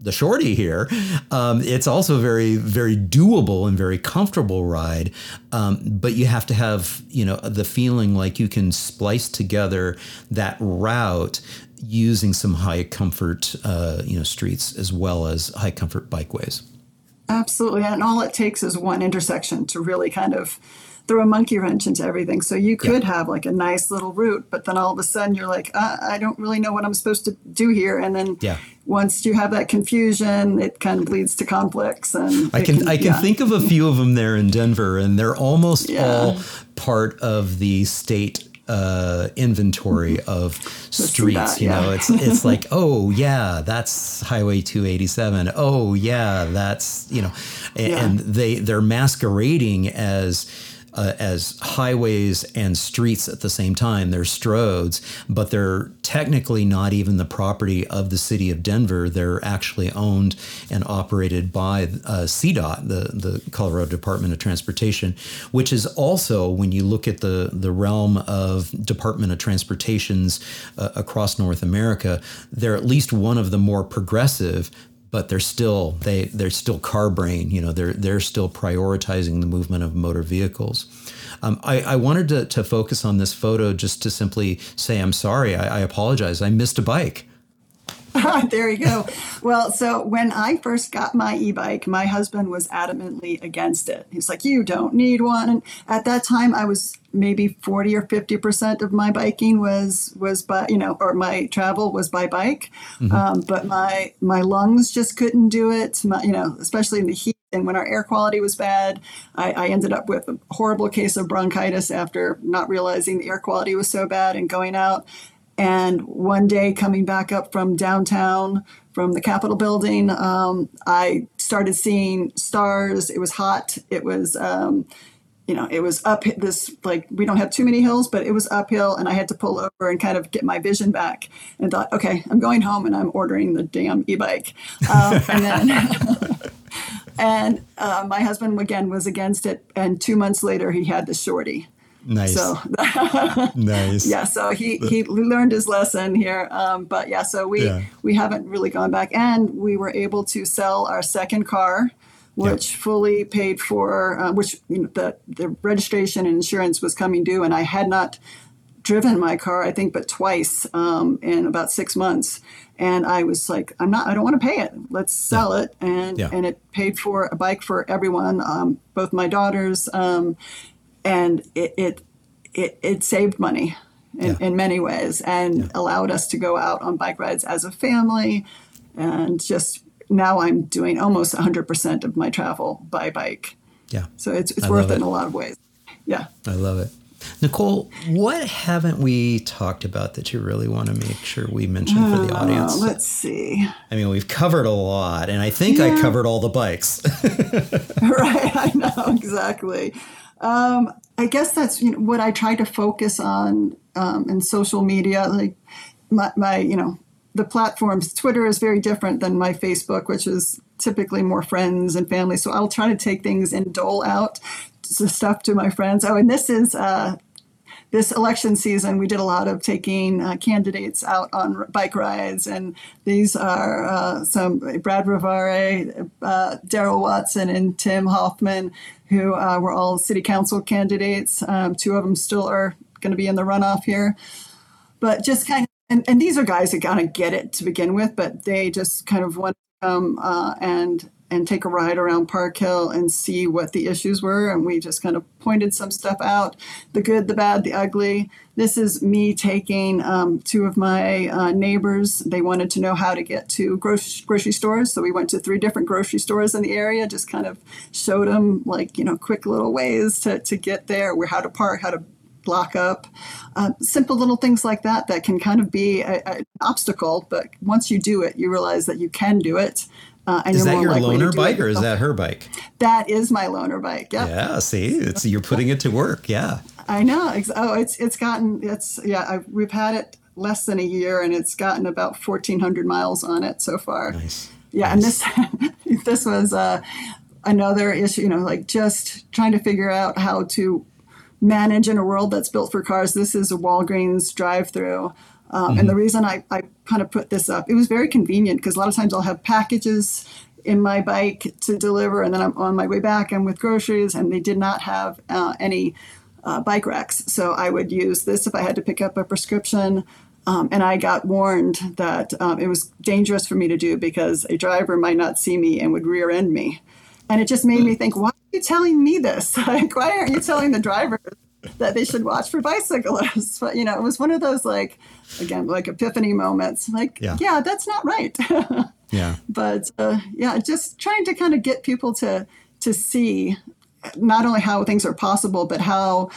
the shorty here, um, it's also very, very doable and very comfortable ride. Um, but you have to have, you know, the feeling like you can splice together that route using some high comfort, uh, you know, streets as well as high comfort bikeways. Absolutely, and all it takes is one intersection to really kind of throw a monkey wrench into everything. So you could yeah. have like a nice little route, but then all of a sudden you're like, uh, I don't really know what I'm supposed to do here. And then yeah. once you have that confusion, it kind of leads to conflicts. And I can, can I can yeah. think of a few of them there in Denver, and they're almost all part of the state uh, inventory mm-hmm. of streets. That, you know, it's it's like, (laughs) oh yeah, that's Highway 287. Oh yeah, that's you know, and, yeah. and they they're masquerading as uh, as highways and streets at the same time. They're stroads, but they're technically not even the property of the city of Denver. They're actually owned and operated by uh, CDOT, the, the Colorado Department of Transportation, which is also, when you look at the, the realm of Department of Transportations uh, across North America, they're at least one of the more progressive but they're still they they're still car brain. You know, they're they're still prioritizing the movement of motor vehicles. Um, I, I, wanted to, to focus on this photo just to simply say I'm sorry. I, I apologize. I missed a bike. (laughs) there you go. Well, so when I first got my e bike, my husband was adamantly against it. He's like, You don't need one. And at that time, I was maybe 40 or 50% of my biking was, was by, you know, or my travel was by bike. Mm-hmm. Um, but my, my lungs just couldn't do it, my, you know, especially in the heat. And when our air quality was bad, I, I ended up with a horrible case of bronchitis after not realizing the air quality was so bad and going out. And one day, coming back up from downtown, from the Capitol building, um, I started seeing stars. It was hot. It was, um, you know, it was up this, like, we don't have too many hills, but it was uphill. And I had to pull over and kind of get my vision back and thought, okay, I'm going home and I'm ordering the damn e bike. Um, and then. (laughs) and uh, my husband again was against it and two months later he had the shorty Nice. So (laughs) nice. Yeah. So he he learned his lesson here. Um, but yeah, so we yeah. we haven't really gone back, and we were able to sell our second car, which yep. fully paid for, uh, which you know, the the registration and insurance was coming due, and I had not driven my car, I think, but twice um, in about six months. And I was like, I'm not, I don't want to pay it. Let's sell yeah. it. And, yeah. and it paid for a bike for everyone, um, both my daughters. Um, and it it it, it saved money in, yeah. in, many ways and yeah. allowed us to go out on bike rides as a family and just now I'm doing almost 100% of my travel by bike. Yeah. So it's, it's worth it in a lot of ways. Yeah. I love it. Nicole, what haven't we talked about that you really want to make sure we mention uh, for the uh, audience? Let's see. I mean, we've covered a lot, and I think yeah. I covered all the bikes. (laughs) (laughs) right, I know exactly. Um, I guess that's you know, what I try to focus on um, in social media. Like my, my, you know, the platforms. Twitter is very different than my Facebook, which is typically more friends and family. So I'll try to take things and dole out stuff to my friends. Oh, and this is uh, this election season, we did a lot of taking uh, candidates out on bike rides, and these are uh, some Brad Revare, uh, Darrell Watson, and Tim Hoffman, who uh, were all city council candidates. Um, two of them still are going to be in the runoff here, but just kind of. And, and these are guys that kind of get it to begin with, but they just kind of want to come uh, and and take a ride around Park Hill and see what the issues were. And we just kind of pointed some stuff out the good, the bad, the ugly. This is me taking um, two of my uh, neighbors. They wanted to know how to get to grocery, stores. So we went to three different grocery stores in the area, just kind of showed them, like, you know, quick little ways to, to get there, where how to park, how to block up. Uh, simple little things like that that can kind of be an obstacle, but once you do it, you realize that you can do it uh, is that your loaner bike or is that her bike? That is my loaner bike. Yep. Yeah. See, it's you're putting it to work. Yeah. I know. Oh, it's it's gotten it's yeah. I've, we've had it less than a year and it's gotten about 1,400 miles on it so far. Nice. Yeah, nice. and this (laughs) this was uh, another issue. You know, like just trying to figure out how to manage in a world that's built for cars. This is a Walgreens drive-through. Um, mm-hmm. And the reason I, I kind of put this up, it was very convenient because a lot of times I'll have packages in my bike to deliver, and then I'm on my way back. I'm with groceries, and they did not have uh, any uh, bike racks. So I would use this if I had to pick up a prescription. Um, and I got warned that um, it was dangerous for me to do because a driver might not see me and would rear end me. And it just made me think, why are you telling me this? (laughs) Like, why aren't you telling the driver that they should watch for bicyclists. But you know, it was one of those like again like epiphany moments. Like, yeah, yeah that's not right. (laughs) yeah. But uh, yeah, just trying to kind of get people to to see not only how things are possible, but how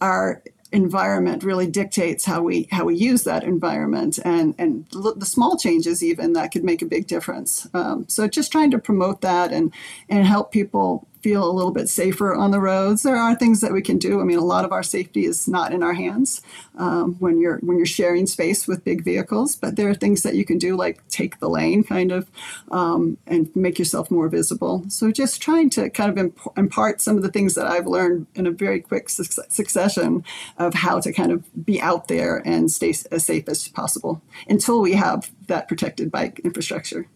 our environment really dictates how we how we use that environment and and the small changes even that could make a big difference um, so just trying to promote that and and help people feel a little bit safer on the roads. There are things that we can do. I mean, a lot of our safety is not in our hands um, when you're when you're sharing space with big vehicles. But there are things that you can do, like take the lane, kind of, um, and make yourself more visible. So just trying to kind of imp- impart some of the things that I've learned in a very quick su- succession of how to kind of be out there and stay as safe as possible until we have that protected bike infrastructure.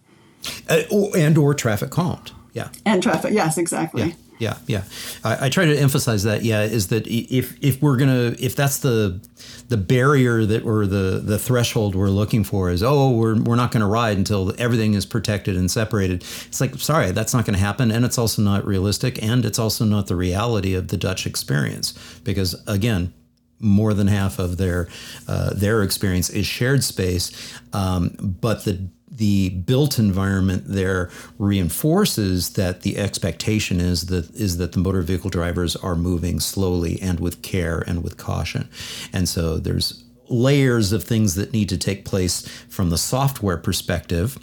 Uh, and or traffic calmed yeah. And traffic. Yes, exactly. Yeah. Yeah, yeah. I, I, try to emphasize that. Yeah, is that if if we're gonna if that's the the barrier that or the the threshold we're looking for is oh we're we're not going to ride until everything is protected and separated. It's like sorry, that's not going to happen, and it's also not realistic, and it's also not the reality of the Dutch experience because again, more than half of their uh, their experience is shared space, um, but the the built environment there reinforces that the expectation is that is that the motor vehicle drivers are moving slowly and with care and with caution. And so there's layers of things that need to take place from the software perspective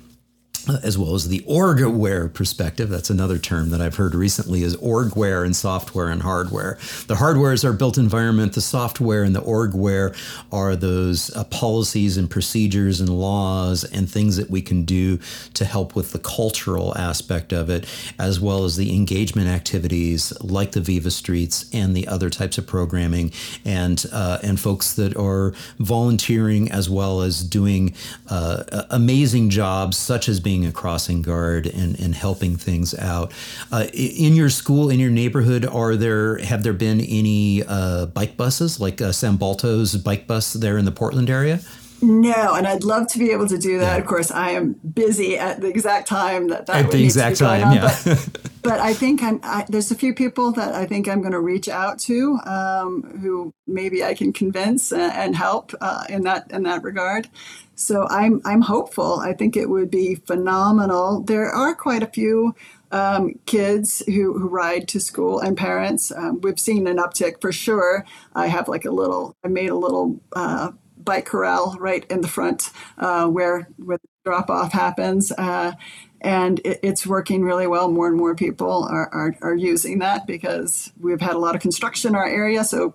as well as the orgware perspective. That's another term that I've heard recently is orgware and software and hardware. The hardware is our built environment. The software and the orgware are those uh, policies and procedures and laws and things that we can do to help with the cultural aspect of it, as well as the engagement activities like the Viva Streets and the other types of programming and uh, and folks that are volunteering as well as doing uh, amazing jobs such as being being a crossing guard and, and helping things out. Uh, in your school, in your neighborhood, are there have there been any uh, bike buses like uh, Sam Balto's bike bus there in the Portland area? No, and I'd love to be able to do that. Yeah. Of course, I am busy at the exact time that that at the exact time. On, yeah, but, (laughs) but, I think I'm. I, there's a few people that I think I'm going to reach out to, um, who maybe I can convince and, and help uh, in that in that regard. So I'm I'm hopeful. I think it would be phenomenal. There are quite a few um, kids who, who ride to school and parents. Um, we've seen an uptick for sure. I have like a little. I made a little uh, bike corral right in the front uh, where where the drop off happens. Uh, and it, it's working really well. More and more people are, are, are using that because we've had a lot of construction in our area. So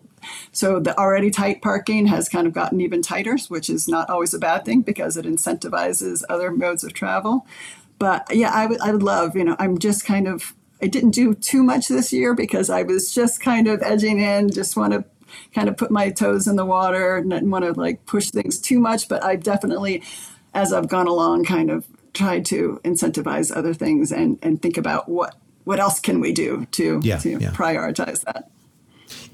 so the already tight parking has kind of gotten even tighter, which is not always a bad thing because it incentivizes other modes of travel. But yeah, I would I would love, you know, I'm just kind of I didn't do too much this year because I was just kind of edging in, just want to kind of put my toes in the water and didn't want to like push things too much. But I've definitely, as I've gone along, kind of tried to incentivize other things and, and think about what what else can we do to yeah, to yeah. prioritize that.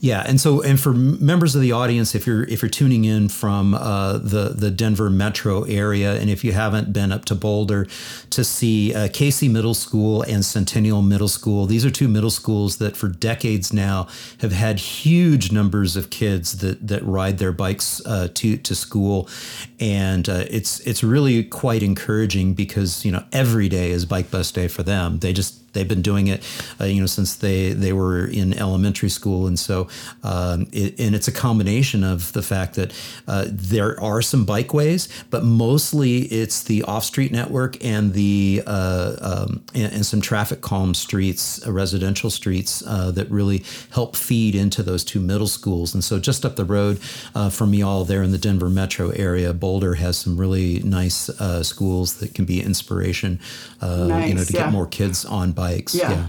Yeah, and so and for members of the audience, if you're if you're tuning in from uh, the the Denver metro area, and if you haven't been up to Boulder to see uh, Casey Middle School and Centennial Middle School, these are two middle schools that for decades now have had huge numbers of kids that that ride their bikes uh, to to school, and uh, it's it's really quite encouraging because you know every day is Bike Bus Day for them. They just they've been doing it, uh, you know, since they they were in elementary school, and so um, it, and it's a combination of the fact that uh, there are some bikeways, but mostly it's the off street network and the uh, um, and, and, some traffic calm streets, uh, residential streets uh, that really help feed into those two middle schools. And so just up the road uh, from y'all there in the Denver metro area, Boulder has some really nice schools that can be inspiration, nice, you know, to yeah. get more kids on bikes. Yeah. yeah.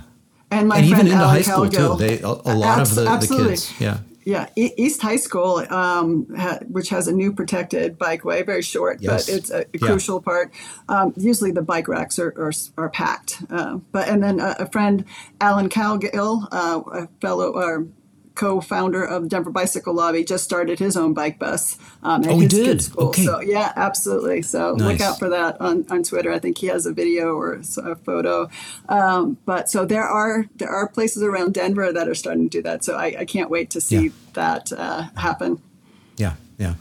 And my and friend even into Alan high school Cowgill, too. They a, a lot abs- of the, the, kids. Yeah. Yeah, East High School, um, ha- which has a new protected bikeway, very short, yes. but it's a, a yeah. crucial part. Um, usually the bike racks are, are, are packed. Uh, but and then a, a friend, Allen Cowgill, uh, a fellow or co-founder of Denver Bicycle Lobby, just started his own bike bus um, at oh, his did. school. Okay. So yeah, absolutely. So nice. look out for that on, on Twitter. I think he has a video or a photo. Um, but so there are there are places around Denver that are starting to do that. So I, I can't wait to see yeah. that uh, happen. Yeah, yeah.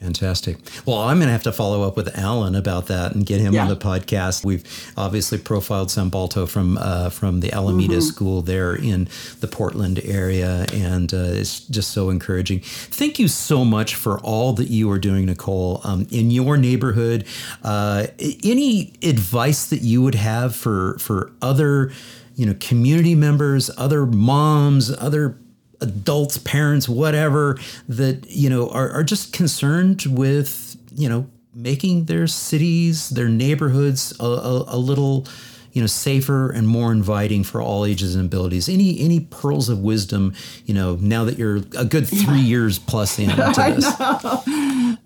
Fantastic. Well, I'm going to have to follow up with Allen about that and get him yeah. on the podcast. We've obviously profiled Sam Balto from uh, from the Alameda mm-hmm. School there in the Portland area, and uh, it's just so encouraging. Thank you so much for all that you are doing, Nicole, um, in your neighborhood. Uh, any advice that you would have for for other, you know, community members, other moms, other adults, parents, whatever, that, you know, are, are just concerned with, you know, making their cities, their neighborhoods a, a, a little you know safer and more inviting for all ages and abilities. Any any pearls of wisdom you know now that you're a good three years plus into (laughs) this.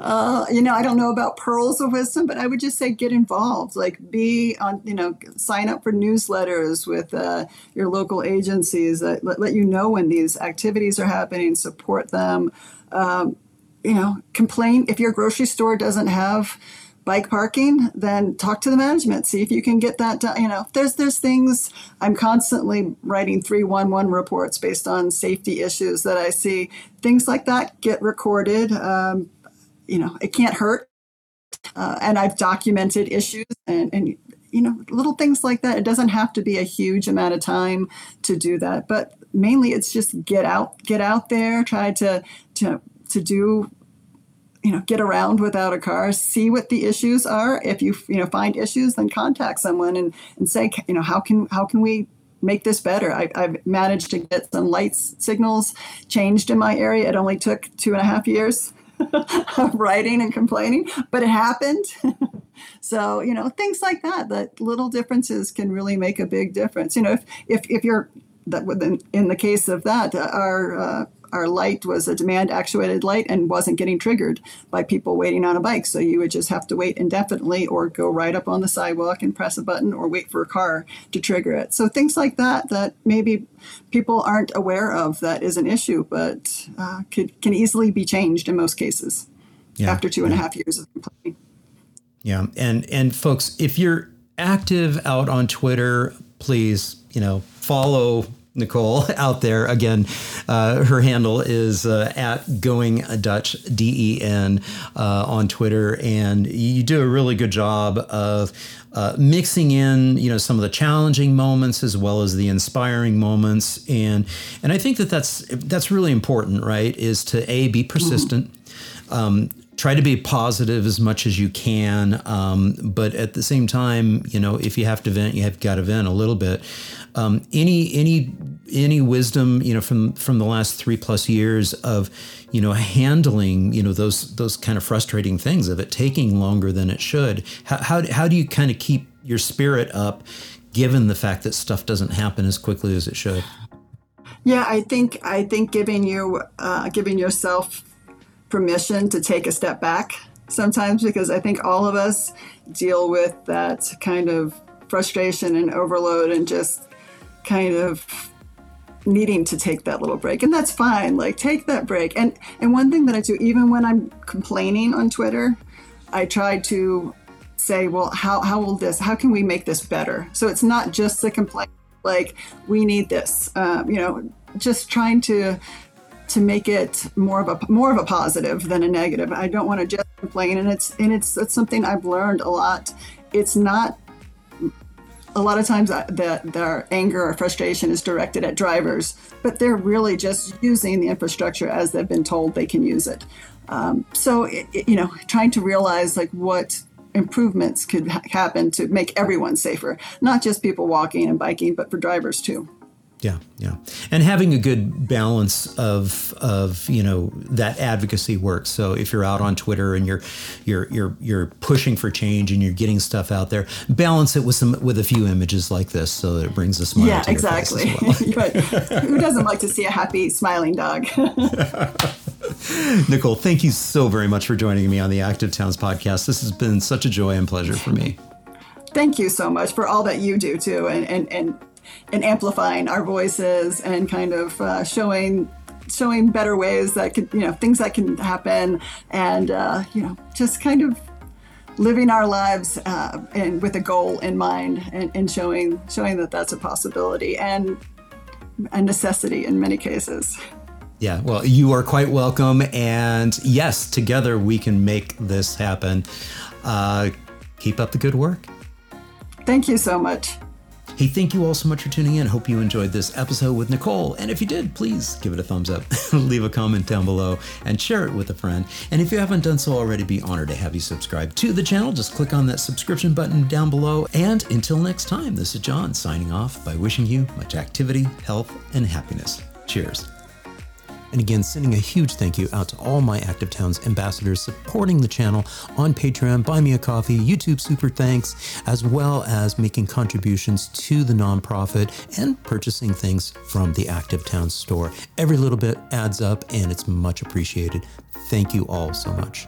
uh, you know i don't know about pearls of wisdom but i would just say get involved. Like be on you know sign up for newsletters with uh, your local agencies that let, let, you know when these activities are happening support them. Um, you know complain if your grocery store doesn't have bike parking, then talk to the management. See if you can get that done. You know, there's there's things I'm constantly writing 311 reports based on safety issues that I see. Things like that get recorded. Um, you know, it can't hurt. Uh, and I've documented issues and, and you know little things like that. It doesn't have to be a huge amount of time to do that, but mainly it's just get out, get out there, try to to to do you know get around without a car see what the issues are. If you you know find issues then contact someone and and say you know how can how can we make this better? I, i've managed to get some lights signals changed in my area. It only took two and a half years (laughs) of writing and complaining but it happened. (laughs) So you know things like that that little differences can really make a big difference. You know if if, if you're that within in the case of that our uh, our light was a demand actuated light and wasn't getting triggered by people waiting on a bike. So you would just have to wait indefinitely or go right up on the sidewalk and press a button or wait for a car to trigger it. So things like that that maybe people aren't aware of that is an issue, but uh, could, can easily be changed in most cases yeah, after two and a half years of complaining. Yeah, and and folks, if you're active out on Twitter, please you know follow Nicole (laughs) out there. Again, uh, her handle is uh, at Going Dutch D E N uh, on Twitter, and you do a really good job of uh, mixing in, you know, some of the challenging moments as well as the inspiring moments, and and I think that that's that's really important, right? Is to a be persistent. Um, try to be positive as much as you can um, but at the same time you know if you have to vent you have got to vent a little bit um, any any any wisdom you know from from the last three plus years of you know handling you know those those kind of frustrating things of it taking longer than it should how, how, how do you kind of keep your spirit up given the fact that stuff doesn't happen as quickly as it should? Yeah, I think I think giving you uh, giving yourself permission to take a step back sometimes because I think all of us deal with that kind of frustration and overload and just kind of needing to take that little break and that's fine like take that break. And and one thing that i do even when i'm complaining on twitter i try to say well how, how will this how can we make this better? So it's not just the complaint like we need this um, you know just trying to to make it more of a more of a positive than a negative. I don't want to just complain and it's and it's it's something i've learned a lot. It's not a lot of times uh, their anger or frustration is directed at drivers, but they're really just using the infrastructure as they've been told they can use it. Um, so, it, it, you know, trying to realize like what improvements could ha- happen to make everyone safer, not just people walking and biking, but for drivers too. Yeah, yeah, and having a good balance of of you know that advocacy work. So if you're out on Twitter and you're you're you're you're pushing for change and you're getting stuff out there, balance it with some with a few images like this, so that it brings a smile. Yeah, to exactly. Your face well. (laughs) but who doesn't like to see a happy, smiling dog? (laughs) (laughs) Nicole, thank you so very much for joining me on the Active Towns podcast. This has been such a joy and pleasure for me. Thank you so much for all that you do too, and and and and amplifying our voices and kind of uh, showing showing better ways that could you know things that can happen and uh, you know just kind of living our lives uh, and with a goal in mind and, and showing showing that that's a possibility and a necessity in many cases. Yeah, well, you are quite welcome. And yes, together we can make this happen. Uh, keep up the good work. Thank you so much. Hey, thank you all so much for tuning in. Hope you enjoyed this episode with Nicole. And if you did, please give it a thumbs up, (laughs) leave a comment down below, and share it with a friend. And if you haven't done so already, be honored to have you subscribe to the channel. Just click on that subscription button down below. And until next time, this is John signing off by wishing you much activity, health, and happiness. Cheers. And again, sending a huge thank you out to all my Active Towns ambassadors supporting the channel on Patreon, Buy Me a Coffee, YouTube Super Thanks, as well as making contributions to the nonprofit and purchasing things from the Active Towns store. Every little bit adds up and it's much appreciated. Thank you all so much.